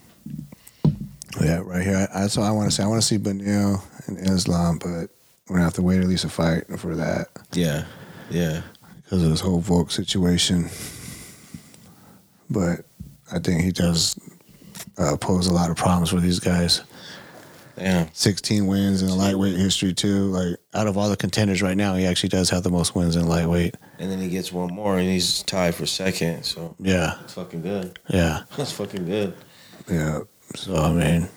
Yeah, right here. I, that's all I want to say. I want to see Beneil and Islam, but we're gonna have to wait at least a fight for that Yeah. Yeah. because of this whole Volk situation. But I think he does uh, pose a lot of problems for these guys. Yeah, 16 wins in the lightweight history too. Like out of all the contenders right now, he actually does have the most wins in lightweight. And then he gets one more and he's tied for second. So Yeah, it's fucking good. yeah, That's fucking good. yeah. So I mean,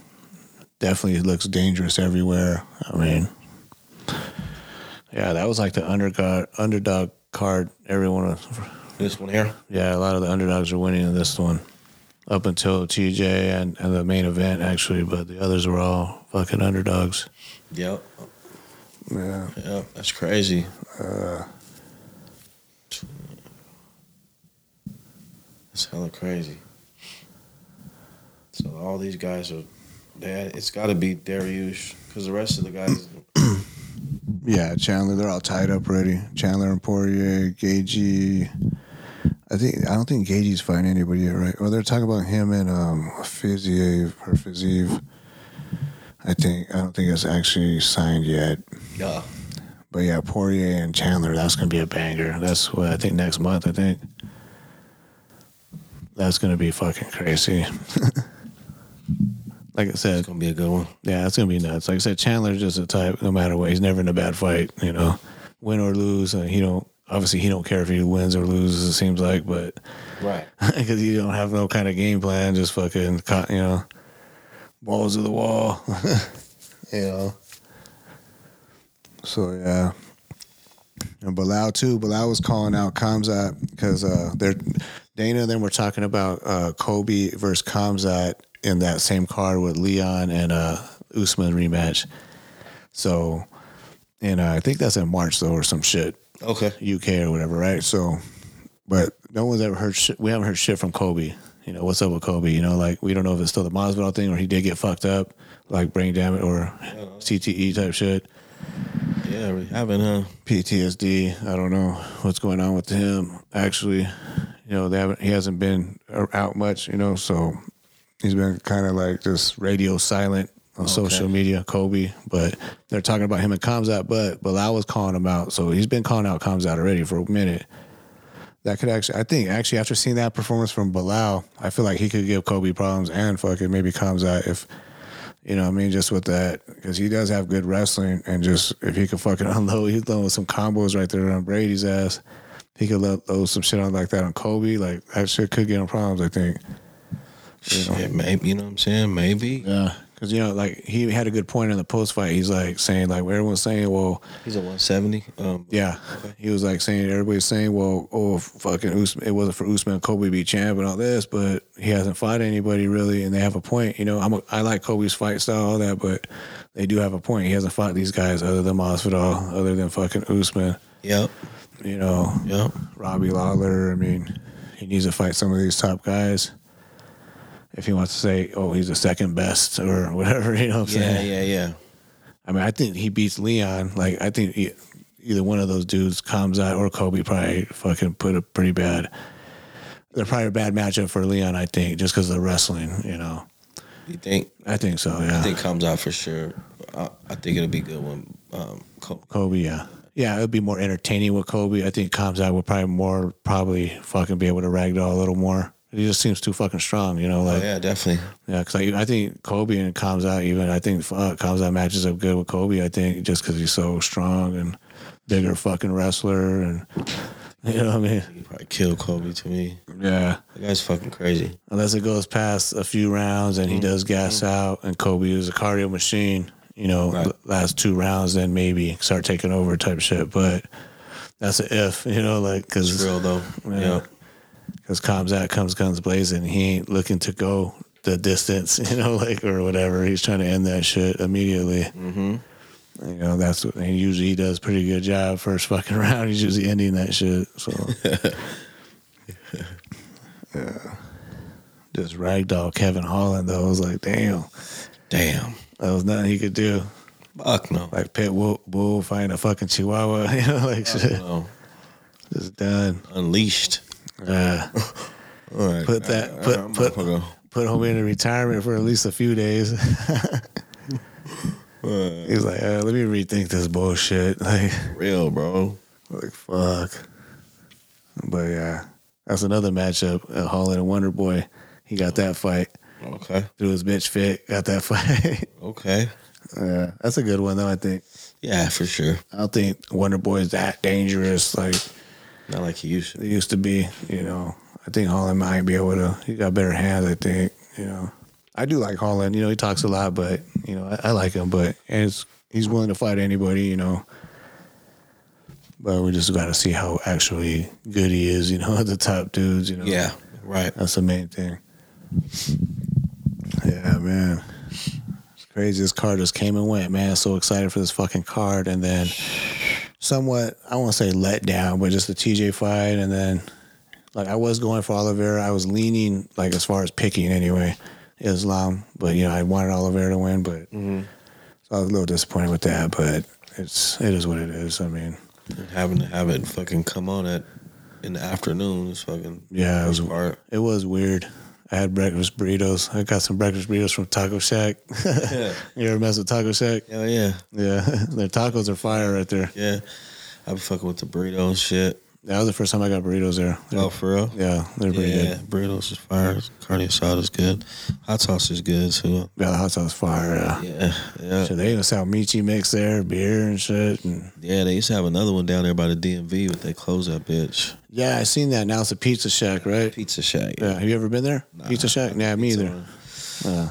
definitely looks dangerous everywhere. I mean, yeah, that was like the underdog underdog card. Everyone, was- This one here. yeah, a lot of the underdogs are winning in this one. Up until TJ and, and the main event, actually, but the others were all fucking underdogs. Yep. Yeah. Yep. That's crazy. Uh. That's hella crazy. So all these guys are, they, it's got to be Dariush because the rest of the guys, *clears throat* Yeah, Chandler, they're all tied up already. Chandler and Poirier, Gaethje. I think I don't think Gaethje's fighting anybody yet, right? Or they're talking about him and um Fiziev or Fiziev. I think I don't think it's actually signed yet. yeah, But yeah, Poirier and Chandler, that's gonna be a banger. That's what I think next month, I think. That's gonna be fucking crazy. *laughs* like I said, it's gonna be a good one. yeah, it's gonna be nuts. Like I said, Chandler's just a type. No matter what, he's never in a bad fight. You know, win or lose, uh, he don't. Obviously, he don't care if he wins or loses. It seems like, but Right. *laughs* because you don't have no kind of game plan, just fucking, you know, balls to the wall. *laughs* you know. So yeah. And Belal too. Belal was calling out Khamzat because uh, they're Dana and then we're talking about uh, Colby versus Khamzat in that same card with Leon and uh, Usman rematch. So, and uh, I think that's in March though, or some shit. Okay. UK or whatever, right? So, but no one's ever heard shit. We haven't heard shit from Colby. You know, what's up with Colby? You know, like we don't know if it's still the Masvidal thing or he did get fucked up, like brain damage or CTE type shit, Yeah, we haven't, huh? PTSD. I don't know what's going on with him. Actually, you know, they haven't. He hasn't been out much. You know, so he's been kind of like just radio silent on social media, Colby. But they're talking about him and Khamzat, but Belal was calling him out. So he's been calling out Khamzat already for a minute. That could actually, I think, actually, after seeing that performance from Belal, I feel like he could give Colby problems and fucking maybe Khamzat if, You know what I mean? Just with that, because he does have good wrestling, and just if he could fucking *laughs* unload, he's throwing some combos right there on Brady's ass. He could let throw some shit on like that on Colby. Like that shit could get him problems. I think. Shit, maybe you know what I'm saying? Maybe Yeah, because you know, like he had a good point in the post fight. He's like saying, like, everyone's saying, well, he's a 170. Um, yeah, he was like saying, everybody's saying, well, oh, fucking, Usman, it wasn't for Usman, Colby be champ and all this, but he hasn't fought anybody really, and they have a point. You know, I'm a, I like Colby's fight style, all that, but they do have a point. He hasn't fought these guys other than Masvidal, other than fucking Usman. Yep. You know, Yep. Robbie Lawler. I mean, he needs to fight some of these top guys. If he wants to say, oh, he's the second best or *laughs* whatever, you know what I'm Yeah, saying? yeah, yeah. I mean, I think he beats Leon. Like, I think he, either one of those dudes, Khamzat or Colby, probably fucking put a pretty bad. They're probably a bad matchup for Leon. I think just because of the wrestling. You know, You think? I think so. Yeah, I think comes out for sure. I, I think it'll be good when um, Colby. Colby. Yeah, yeah, it would be more entertaining with Colby. I think Khamzat would probably more probably fucking be able to ragdoll a little more. He just seems too fucking strong. You know, Oh, like yeah, definitely. Yeah, because I, I think Colby and Khamzat even I think uh, out matches up good with Colby. I think just because he's so strong and bigger fucking wrestler, and *laughs* you know what I mean. He probably killed Colby to me. Yeah, That guy's fucking crazy. unless it goes past a few rounds and he does gas out, and Colby is a cardio machine. You know, Right. last two rounds, then maybe start taking over type shit. But that's an if, *laughs* you know, like because real though. Yeah. Yeah. Because Khamzat comes guns blazing. He ain't looking to go the distance, *laughs* you know, like or whatever. He's trying to end that shit immediately. Mm-hmm. You know, that's what and usually he does pretty good job first fucking *laughs* round. He's usually ending that shit. So *laughs* yeah. Just ragdoll Kevin Holland though. I was like, damn, Damn. that was nothing he could do. Fuck no. Like Pit Bull, Bull fighting a fucking Chihuahua, you know, like shit. No. Just done. Unleashed. All right. Put that- put- I'm put- put him in retirement for at least a few days. *laughs* He's like, uh, let me rethink this bullshit. *laughs* Like, Real, bro. like fuck. But yeah, that's another matchup. Uh, Holland and Wonder Boy. He got that fight. Okay. Threw his bitch fit. Got that *laughs* fight. Okay. yeah, that's a good one though. I think. Yeah, for sure. I don't think Wonder Boy is that dangerous like Not like he used to. it used to be. You know, I think Holland might be able to. He got better hands. I think. You know, I do like Holland. You know, he talks a lot, but you know, I, I like him. But it's, he's willing to fight anybody. You know. But we just got to see how actually good he is. You know, at *laughs* the top dudes. You know. Yeah. Right. That's the main thing. Yeah, man. It's crazy. This card just came and went, man. So excited for this fucking card. And then somewhat, I won't say let down, but just the TJ fight. And then, like, I was going for Oliveira. I was leaning, like, as far as picking anyway, Islam. But, you know, I wanted Oliveira to win, but mm-hmm. so I was a little disappointed with that. But it's, it is what it is. I mean, And having to have it fucking come on at in the afternoon is fucking Yeah, it was, part. it was weird. I had breakfast burritos. I got some breakfast burritos from Taco Shack. Yeah. *laughs* you ever mess with Taco Shack? Hell yeah. Yeah, *laughs* their tacos are fire right there. Yeah. I be fucking with the burrito and shit. That was the first time I got burritos there. They're- Oh, for real? yeah, they're pretty Yeah, good. burritos is fire. Carne asada is good. Hot sauce is good too. Yeah, the hot sauce fire. Yeah. Yeah, yeah, So they even sell Michi mix there, beer and shit. And yeah. They used to have another one down there by the DMV, but they closed that bitch. yeah, I seen that. Now it's a pizza shack, right? Pizza Shack. Yeah. Have you ever been there? pizza shack? Nah, me either. Yeah.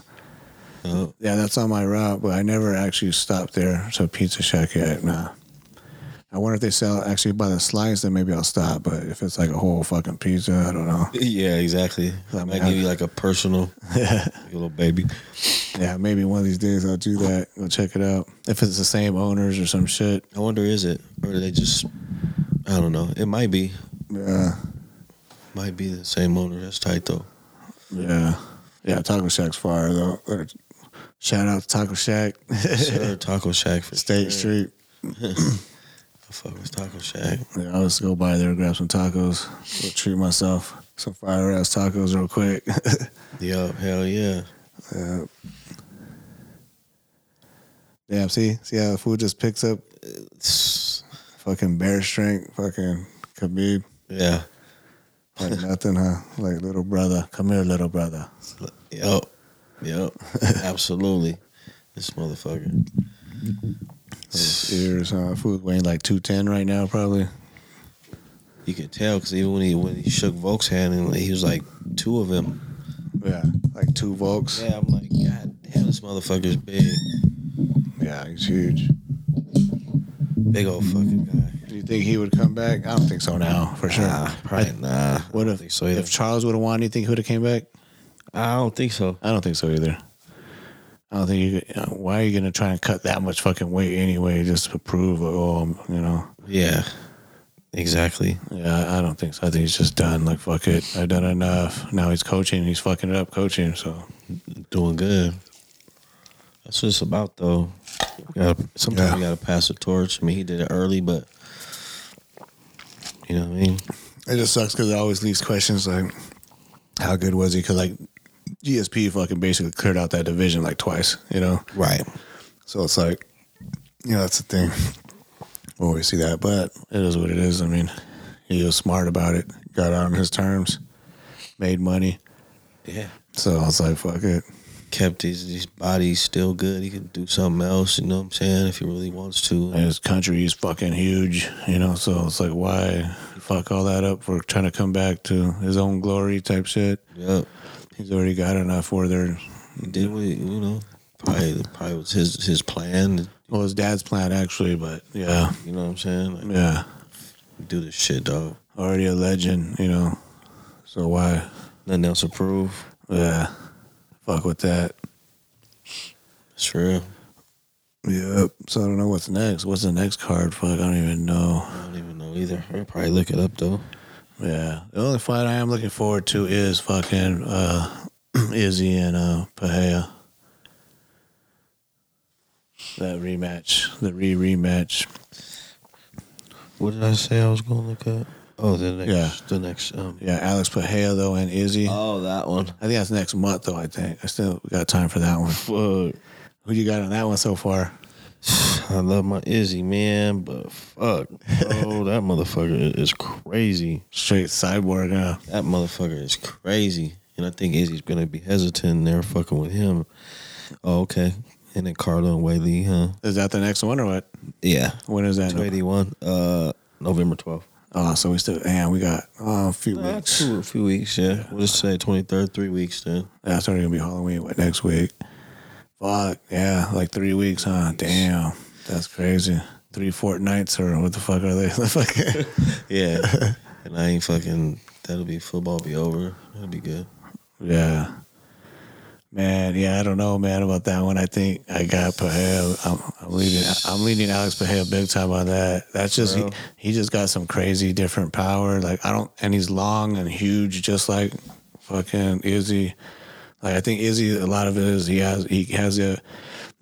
Oh, Yeah, that's on my route, but I never actually stopped there. So Pizza Shack yet, nah. I wonder if they sell actually by the slice, then maybe I'll stop. But if it's like a whole fucking pizza, I don't know. yeah, exactly. I might give you like a personal, *laughs* little baby. Yeah, maybe one of these days I'll do that. Go check it out. If it's the same owners or some shit. I wonder, is it or do they just? I don't know. It might be. Yeah, Might be the same owner. That's tight though. yeah, yeah. Taco Shack's fire though. Shout out to Taco Shack, Sir, Taco Shack for *laughs* State sure. Street. *laughs* I fuck with Taco Shack. Yeah, I'll just go by there, grab some tacos, go treat myself. Some fire ass tacos real quick. *laughs* Yup, hell yeah. Yeah. Damn, see, see how the food just picks up fucking bear strength, fucking Khabib, Yeah. like nothing, huh? Like little brother, come here, little brother. Yep. Yep. *laughs* Absolutely. This motherfucker. Ears, uh, food weighing like two ten right now, probably. You can tell because even when he when he shook Volk's hand and he was like two of them. Yeah, like two Volks. Yeah, I'm like, God damn, this motherfucker's big, Yeah, he's huge. big old fucking guy. Do you think he would come back? I don't think so now, for sure. Nah, probably nah. What I if so either. if Charles would have won? You think he would have came back? I don't think so. I don't think so either. I don't think you. Could, you know, why are you gonna try and cut that much fucking weight anyway, just to prove? Oh, you know. Yeah, exactly. Yeah, I don't think so. I think he's just done. Like fuck it, I've done enough. Now he's coaching. He's fucking it up coaching. So Doing good. That's what it's about, though. You gotta, sometimes Yeah. you gotta pass the torch. I mean, he did it early, but you know what I mean. it just sucks because it always leaves questions like, how good was he? Because like GSP fucking basically cleared out that division like twice. You know. Right. So it's like, you know, that's the thing. We always see that, but it is what it is. I mean, he was smart about it, got out on his terms, made money. Yeah. So I was like, fuck it. Kept his his body still good. He could do something else. You know what I'm saying? If he really wants to. And his country is fucking huge, you know, so it's like, why fuck all that up for trying to come back to his own glory type shit? Yep. He's already got enough where they're, He did he- you know. Probably probably was his his plan. well, his dad's plan actually, but yeah, You know what I'm saying? Like, yeah, do this shit, dog. already a legend, you know, so why? Nothing else to prove. Yeah, fuck with that. It's real. Yep. So I don't know what's next. What's the next card? Fuck, I don't even know. I don't even know either. I'll probably look it up though. Yeah. The only fight I am looking forward to is fucking uh, *clears throat* Izzy and uh, Pereira. That rematch, the re rematch. What did I say I was gonna look up? Oh, the next, Yeah. the next. Um, Yeah, Alex Pereira though and Izzy. oh, that one. I think that's next month though. I think I still got time for that one. Fuck. Who you got on that one so far? *sighs* I love my Izzy, man, but fuck, oh, *laughs* that motherfucker is crazy. Straight cyborg. Uh, That motherfucker is crazy, and I think Izzy's gonna be hesitant there fucking with him. Oh, okay. And then Carla and Weili, huh? is that the next one or what? Yeah, When is that? two eighty one. Uh, November twelfth. Oh, so we still. Damn, we got oh, a few Uh, weeks. two, a few weeks, yeah. We'll just say twenty third, three weeks then. Yeah, it's already gonna be Halloween. What next week? Fuck yeah, like three weeks, huh? Damn, that's crazy. Three fortnights or what the fuck are they? *laughs* Fuck. Yeah, *laughs* and I ain't fucking. That'll be football. Be over. That'll be good. yeah, man. Yeah, I don't know, man, about that one. I think I got Pereira. I'm, I'm leading. I'm leading Alex Pereira big time on that. That's just he, Bro. he just got some crazy different power. Like I don't, and he's long and huge, just like fucking Izzy. Like I think Izzy, a lot of it is he has he has the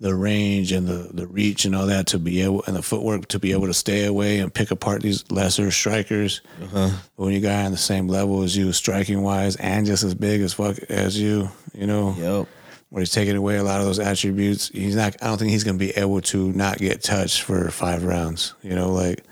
the range and the the reach and all that to be able and the footwork to be able to stay away and pick apart these lesser strikers. Uh-huh. But when you got on the same level as you, striking wise, and just as big as fuck as you, you know, Yep. where he's taking away a lot of those attributes, he's not. I don't think he's gonna be able to not get touched for five rounds. You know, like.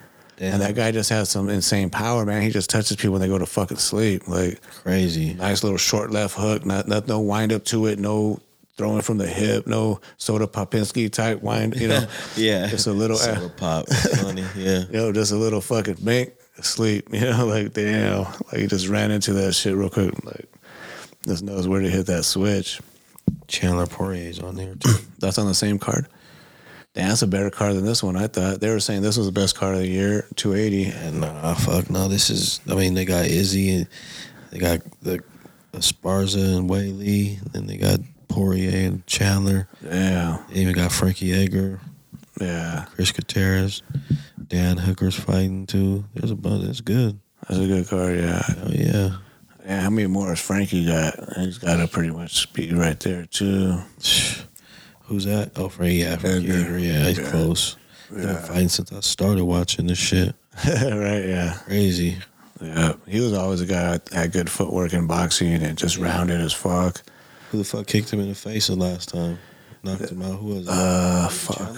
Damn. And that guy just has some insane power, man. He just touches people and they go to fucking sleep. Like Crazy. nice little short left hook, not, not no wind up to it, no throwing from the hip, no Soda Popinski type wind, you know. *laughs* Yeah. Just a little Soda eh. pop. Funny. *laughs* Yeah. Yo, just a little fucking bank sleep, you know, *laughs* like damn. Like he just ran into that shit real quick. Like just knows where to hit that switch. Chandler Poirier's on there too. *clears throat* That's on the same card. That's a better car than this one. I thought they were saying this was the best car of the year, 280. And nah, fuck no. This is. I mean, they got Izzy and they got the Esparza and Weili. Then they got Poirier and Chandler. Yeah, They even got Frankie Edgar, yeah, Chris Gutierrez, Dan Hooker's fighting too. There's a bunch. It's good. that's a good card. Yeah, Oh yeah. yeah. How many more has Frankie got? He's got to pretty much speed right there too. *sighs* *sighs* Who's that? Oh, Frankie. Yeah, Edgar. Edgar. Yeah, he's Yeah. close. Yeah. fighting since I started watching this shit. *laughs* right? Yeah, Crazy. yeah. He was always a guy that had good footwork in boxing and just rounded as fuck. Who the fuck kicked him in the face the last time? Knocked him out. Who was it? Uh, Was fuck.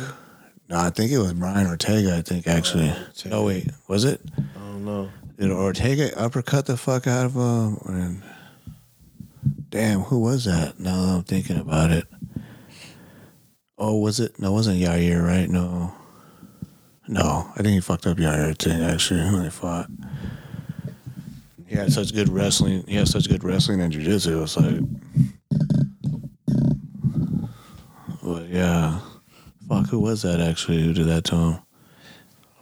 No, I think it was Brian Ortega. I think actually. Ortega. No, wait, was it? I don't know. Did Ortega uppercut the fuck out of him? And damn, who was that? Now that I'm thinking about it. Oh, was it? No, it wasn't Yair, right? No. No, I think he fucked up Yair thing actually when they fought. He had such good wrestling. He had such good wrestling and jiu-jitsu. It was like, but yeah, fuck. Who was that actually? Who did that to him?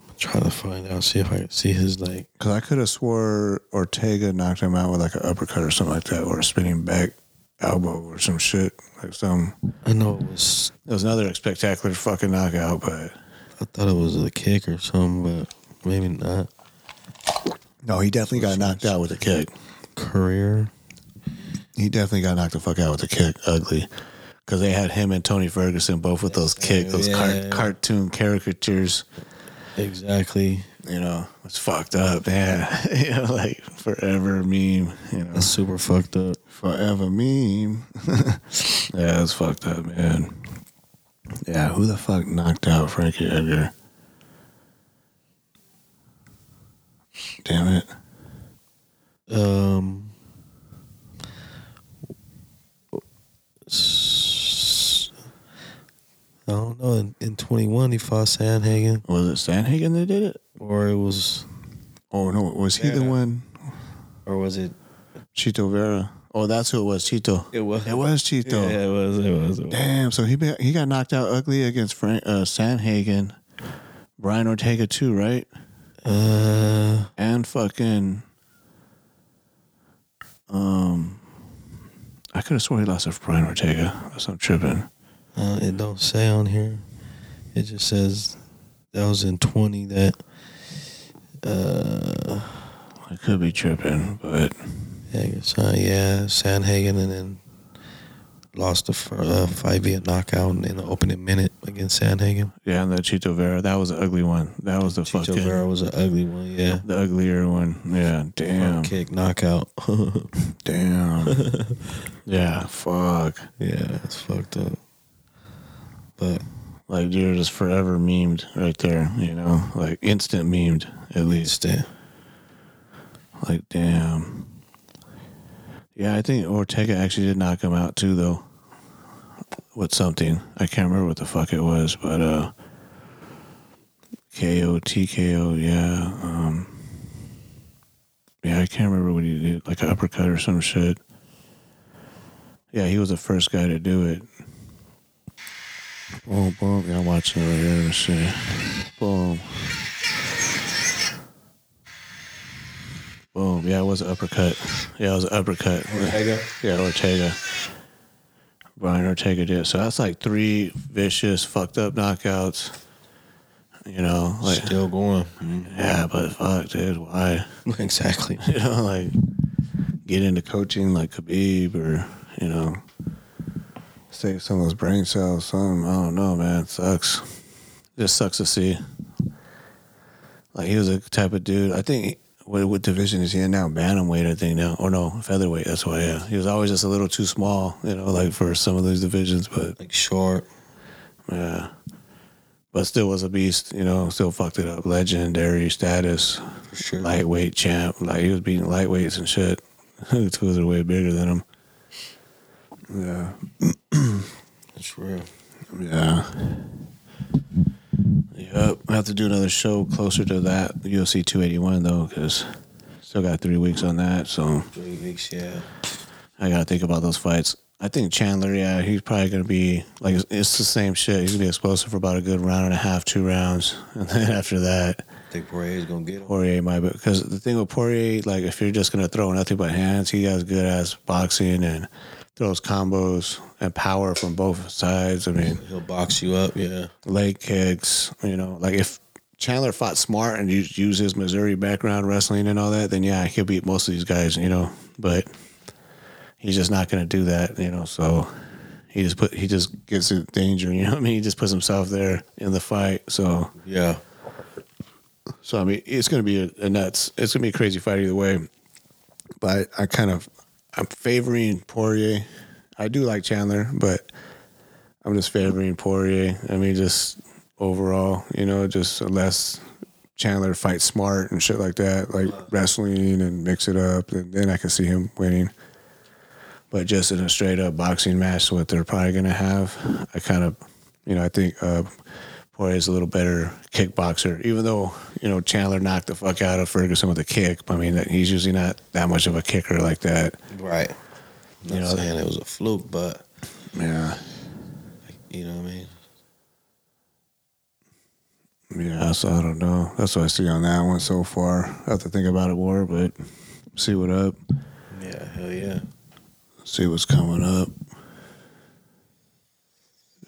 I'm trying to find out, see if I can see his like. Because I could have swore Ortega knocked him out with like an uppercut or something like that, or a spinning back elbow or some shit like some. I know it was. It was another spectacular fucking knockout, but I thought it was a kick or something, but maybe not. no, he definitely got knocked out with a kick. Career. He definitely got knocked the fuck out with a kick, ugly. Because they had him and Tony Ferguson both with those kick, those car- cartoon caricatures. Exactly. You know, it's fucked up. *laughs* Yeah, you know, like forever meme. You know, That's super fucked up. forever meme. *laughs* yeah, it's fucked up, man. Yeah, who the fuck knocked out Frankie Edgar? Damn it. Um. I don't know. In, in 21, he fought Sandhagen, Was it Sandhagen that did it? Or it was, Oh no, was he the one? or was it? Chito Vera. Oh, that's who it was. Chito. It was. It was Chito. Yeah, it was. It was. It was. Damn. So he be- he got knocked out ugly against Frank, uh, Sandhagen, Brian Ortega too, right? Uh, And fucking. Um, I could have sworn he lost to Brian Ortega. That's I'm tripping. uh, it don't say on here. It just says that was in 20 that. Uh, I could be tripping, but yeah, uh, yeah, Sandhagen, and then lost the uh, fight via knockout in the opening minute against Sandhagen. yeah, and the Chito Vera, that was an ugly one. That was the Chito fucking Vera was an ugly one. Yeah. the uglier one. Yeah, damn, Front kick knockout. *laughs* damn. yeah, fuck. yeah, it's fucked up. But Like you're just forever memed right there, you know, like instant memed at least. Like damn. Yeah, I think Ortega actually did knock him out too, though. With something I can't remember what the fuck it was, but uh, KO TKO, yeah, um, yeah, I can't remember what he did, like an uppercut or some shit. Yeah, he was the first guy to do it. Boom, boom. Yeah, I'm watching it right here. See. Boom. Boom. Yeah, it was an uppercut. Yeah, it was an uppercut. Ortega? Yeah, Ortega. Brian Ortega did. So that's like three vicious, fucked up knockouts. You know, like still going. yeah, but fuck, dude, why? *laughs* exactly. *laughs* You know, like get into coaching like Khabib or you know, save some of those brain cells. Some I don't know, man. It sucks. Just sucks to see. Like he was a type of dude. I think what what division is he in now? Bantamweight, I think now, or no, featherweight. That's why. Yeah, he was always just a little too small, you know, like for some of those divisions. But Like short. yeah, but still was a beast. You know, still fucked it up. Legendary status, For sure. lightweight champ. Like he was beating lightweights and shit. *laughs* Two are way bigger than him. Yeah, *clears throat* That's real. yeah. Yep. I have to do another show closer to that UFC 281 though, because still got three weeks on that. So Three weeks, yeah. I gotta think about those fights. I think Chandler, yeah, he's probably gonna be like it's- the same shit. He's gonna be explosive for about a good round and a half, two rounds, *laughs* and then after that, I think Poirier's gonna get him. Poirier might be because the thing with Poirier, like if you're just gonna throw nothing but hands, he has good ass boxing and throws combos and power from both sides. I mean, He'll box you up, yeah. leg kicks, you know, like if Chandler fought smart and used use his Missouri background wrestling and all that, then yeah, he'll beat most of these guys, you know. But he's just not gonna do that, you know. So he just put he just gets in danger, you know. what I mean, he just puts himself there in the fight. So Yeah. so I mean, it's gonna be a, a nuts. It's gonna be a crazy fight either way. But I, kind of I'm favoring Poirier. I do like Chandler, but I'm just favoring Poirier. I mean, just overall, you know, just less Chandler fight smart and shit like that, like wrestling and mix it up, and then I can see him winning. But just in a straight up boxing match, what they're probably gonna have, I kind of You know, I think uh, Is a little better kickboxer, even though you know Chandler knocked the fuck out of Ferguson with a kick. I mean, that he's usually not that much of a kicker like that. Right. Not You know- saying it was a fluke, but Yeah, you know what I mean. yeah. So I don't know. That's what I see on that one so far. I have to think about it more, but see what up. Yeah, hell yeah. See what's coming up.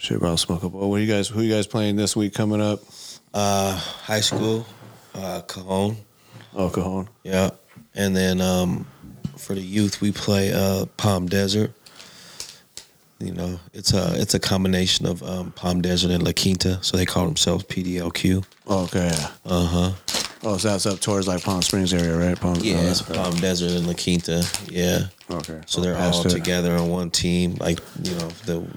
Shit about smoke up. Oh, what you guys? Who you guys playing this week coming up? Uh, high school, uh, Cajon. Oh, Cajon. Yeah, and then um, for the youth, we play uh, Palm Desert. You know, it's a it's a combination of um, Palm Desert and La Quinta, so they call themselves PDLQ. Okay. Uh huh. Oh, so that's up towards like Palm Springs area, right? Palm. Yeah, oh, it's Palm Desert and La Quinta. Yeah, okay. so they're all it. together on one team. Like you know, the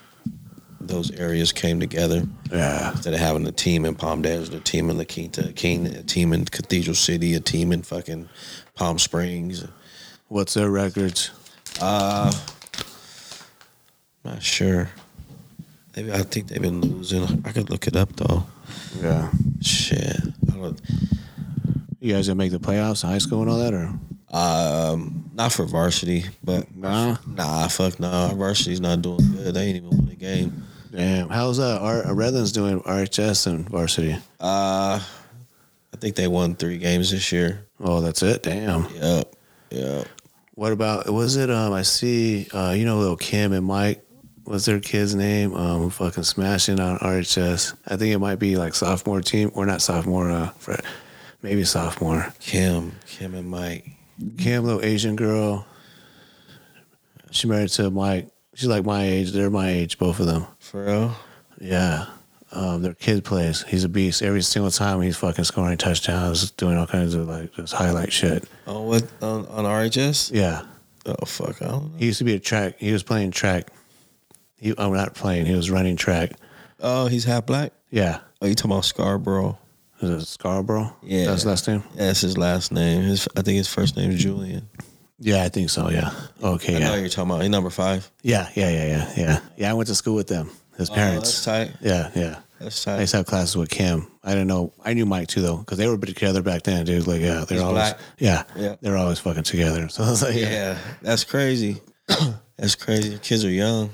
those areas came together Yeah. instead of having a team in Palm Desert, a team in La Quinta, a team, a team in Cathedral City, a team in fucking Palm Springs. What's their records? Uh, not sure. Maybe I think they've been losing. I could look it up though. Yeah. Shit. I don't. You guys gonna make the playoffs, high school and all that, or Um, not for varsity, but Nah? nah, fuck nah. Varsity's not doing good. They ain't even won a game. Damn? How's uh, our Redlands doing? RHS and varsity. Uh, I think they won three games this year. Oh, that's it. Damn. Yep, yep. What about was it? Um, I see. Uh, you know, little Kim and Mike. What's their kid's name? Um, fucking smashing on RHS. I think it might be like sophomore team, or not sophomore. Uh, fre- maybe sophomore. Kim, Kim and Mike. Kim, little Asian girl. She married to Mike. She's like my age. They're my age, both of them. For real? Yeah. Um, their kid plays. He's a beast. Every single time he's fucking scoring touchdowns, doing all kinds of like just highlight shit. On what? On, on RHS? Yeah. Oh fuck, I don't know. He used to be a track. He was playing track. He, I'm not playing. He was running track. Oh, he's half black. Yeah. Oh, you talking about Scarborough? Is it Scarborough? Yeah. That's his last name? Yeah, that's his last name. His, I think his first name is Julian. Yeah, I think so. Yeah. Okay. I know Yeah. you're talking about. He number five. Yeah. Yeah. Yeah. Yeah. Yeah. Yeah. I went to school with them. His Oh, parents. that's tight. yeah. Yeah. That's I used to have classes with Kim. I didn't know. I knew Mike too though, because they were together back then, dude. Like, yeah, they're He's always, black? yeah, Yeah. they're always fucking together. *laughs* So I was like, yeah, Yeah, that's crazy. *clears throat* that's crazy. Kids are young.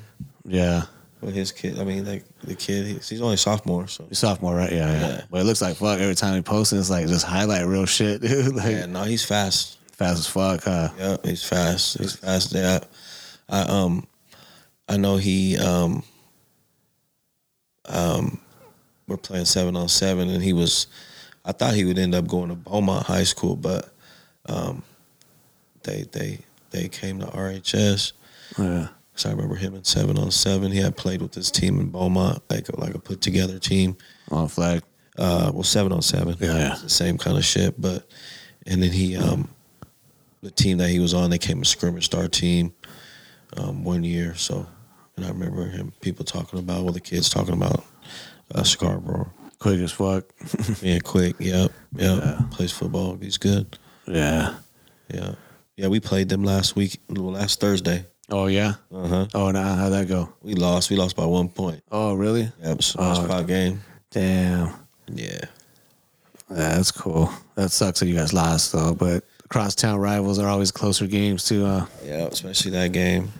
yeah. with his kid. I mean, like the kid. He's, he's only sophomore, so. He's sophomore, right? Yeah, yeah, Yeah. But it looks like fuck every time he posts. it, It's like just highlight real shit, *laughs* dude. Like Yeah, no, he's fast. Fast as fuck, huh? Yeah, he's fast. He's fast. Yeah, I um, I know he um, um, we're playing seven on seven, and he was. I thought he would end up going to Beaumont High School, but um, they they they came to RHS. Yeah, So I remember him in seven on seven. He had played with his team in Beaumont, like a, like a put together team. on flag. Uh, well, seven on seven. Yeah, yeah. The same kind of shit. But and then he, um, the team that he was on, they came a scrimmage star team, um, one year. So, and I remember him, people talking about, well, the kids talking about uh, Scarborough Quick as fuck. *laughs* being quick. Yep, yep. Yeah. Plays football. He's good. yeah. Yeah, yeah. We played them last week, well, last Thursday. Oh yeah. Uh huh. Oh, nah. How'd that go? We lost. We lost by one point. Oh really? Yep. So Oh, spot game. Damn. Yeah. Yeah, that's cool. That sucks that you guys lost though. But crosstown rivals are always closer games too. Uh, Yeah, especially that game.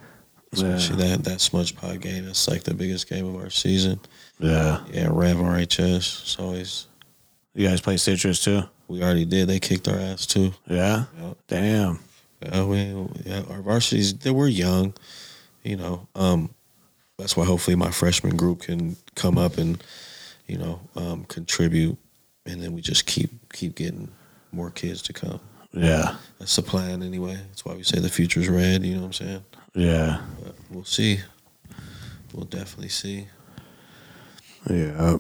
Especially that that smudge pot game. That's like the biggest game of our season. yeah. Yeah, Rev RHS. It's always You guys play Citrus too? we already did. They kicked our ass too. Yeah. Yeah. Damn. Yeah, we yeah, our varsities they were young, you know. Um that's why hopefully my freshman group can come up and, you know, um, contribute and then we just keep keep getting more kids to come. Yeah. That's the plan anyway. That's why we say the future's red, you know what I'm saying? Yeah. But we'll see. We'll definitely see. Yeah.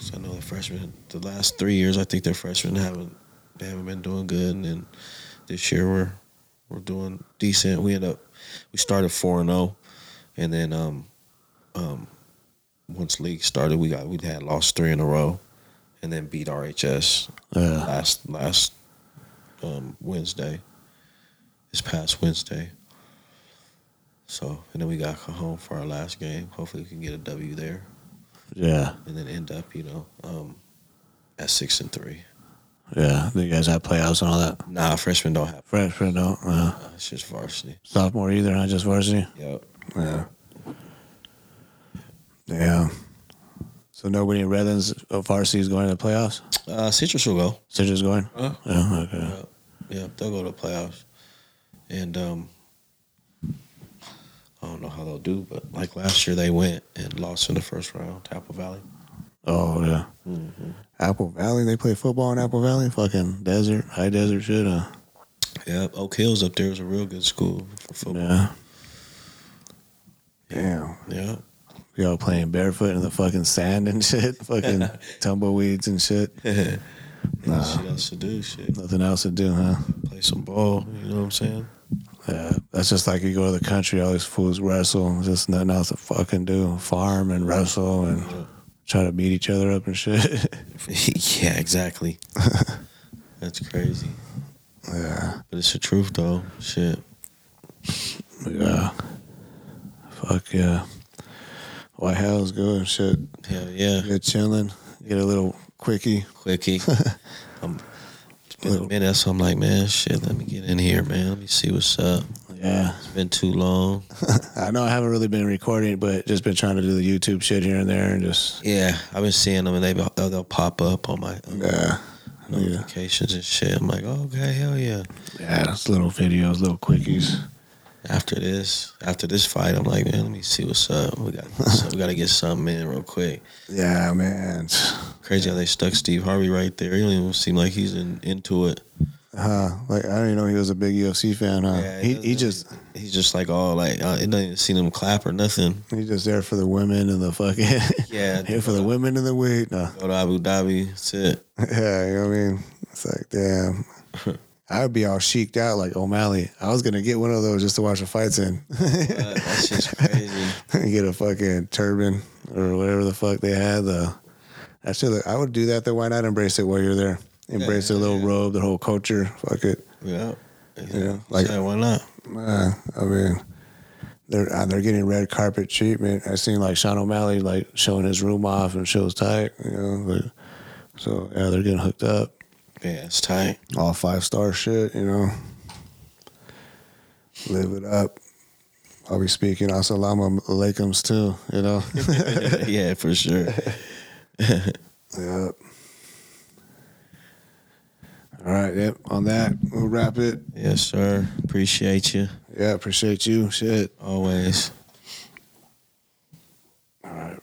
So I know the freshmen, the last three years, I think their freshmen haven't they haven't been doing good, and then this year we're we're doing decent. We end up we started four and zero, and then um um once league started, we got we had lost three in a row, and then beat RHS Yeah. last last um, Wednesday, this past Wednesday. So and then we got home for our last game. Hopefully, we can get a W there. Yeah, and then end up, you know, um, at six and three. yeah. You guys have playoffs and all that. Nah, freshmen don't have. Freshman don't. Uh, Uh, it's just varsity. sophomore either, not just varsity. Yep. Yeah. Yeah. So nobody in Redlands of varsity is going to the playoffs. Uh, Citrus will go. Citrus going. Uh, Yeah. Okay. Yep. Yep. They'll go to the playoffs, and um, I don't know how they'll do, but like last year they went and lost in the first round to Apple Valley. Oh yeah. Mm-hmm. Apple Valley. They play football in Apple Valley. Fucking desert, high desert shit. Huh? Yeah, Oak Hills up there is a real good school for football. Yeah. Damn. Yeah. Y'all playing barefoot in the fucking sand and shit. Fucking *laughs* tumbleweeds and shit. *laughs* Nah. Shit else to do. Shit. Nothing else to do, huh? Play some ball. You know what I'm saying? Yeah, that's just like you go to the country, all these fools wrestle, just nothing else to fucking do. Farm and wrestle and try to beat each other up and shit. *laughs* yeah. Exactly. *laughs* That's crazy. yeah, But it's the truth though. Shit. yeah. Fuck yeah. White House good shit. Hell yeah. Get chilling. Get a little quickie. quickie. I'm, *laughs* it's been a minute, so I'm like, man, shit, let me get in here, man. Let me see what's up. Yeah. It's been too long. *laughs* I know I haven't really been recording, but just been trying to do the YouTube shit here and there and just Yeah, I've been seeing them, and they they'll, they'll pop up on my um, yeah. Yeah. notifications and shit. I'm like, oh, okay, hell yeah. Yeah, it's little videos, little quickies. After this, after this fight, I'm like, man, let me see what's up. We got *laughs* so we got to get something in real quick. Yeah, man. Crazy how they stuck Steve Harvey right there. He don't even seem like he's in, into it. Huh. Like I didn't even know he was a big UFC fan, huh? Yeah, he he just he's just like all like uh, it doesn't even see him clap or nothing. He's just there for the women and the fucking *laughs* Yeah, *laughs* here for the women and the weight. No. Go to Abu Dhabi. That's it. Yeah, you know what I mean? It's like, damn. I'd be all cheeked out like O'Malley. I was gonna get one of those just to watch the fights in. Uh, that's just crazy. *laughs* get a fucking turban or whatever the fuck they had. The I should I would do that though. Why not embrace it while you're there? Embrace the little robe, the whole culture. Fuck it. Yeah. Yeah, like- Yeah, why not? Uh, I mean, they're uh, they're getting red carpet treatment. I seen like Sean O'Malley like showing his room off and shows tight. You know, like, so yeah, they're getting hooked up. Yeah, it's tight. All five star shit, you know. Live it up. I'll be speaking assalamu Lakem's too, you know. *laughs* yeah, for sure. *laughs* yep. All right, yep. On that, we'll wrap it. Yes, sir. Appreciate you. Yeah, appreciate you. Shit. Always. All right.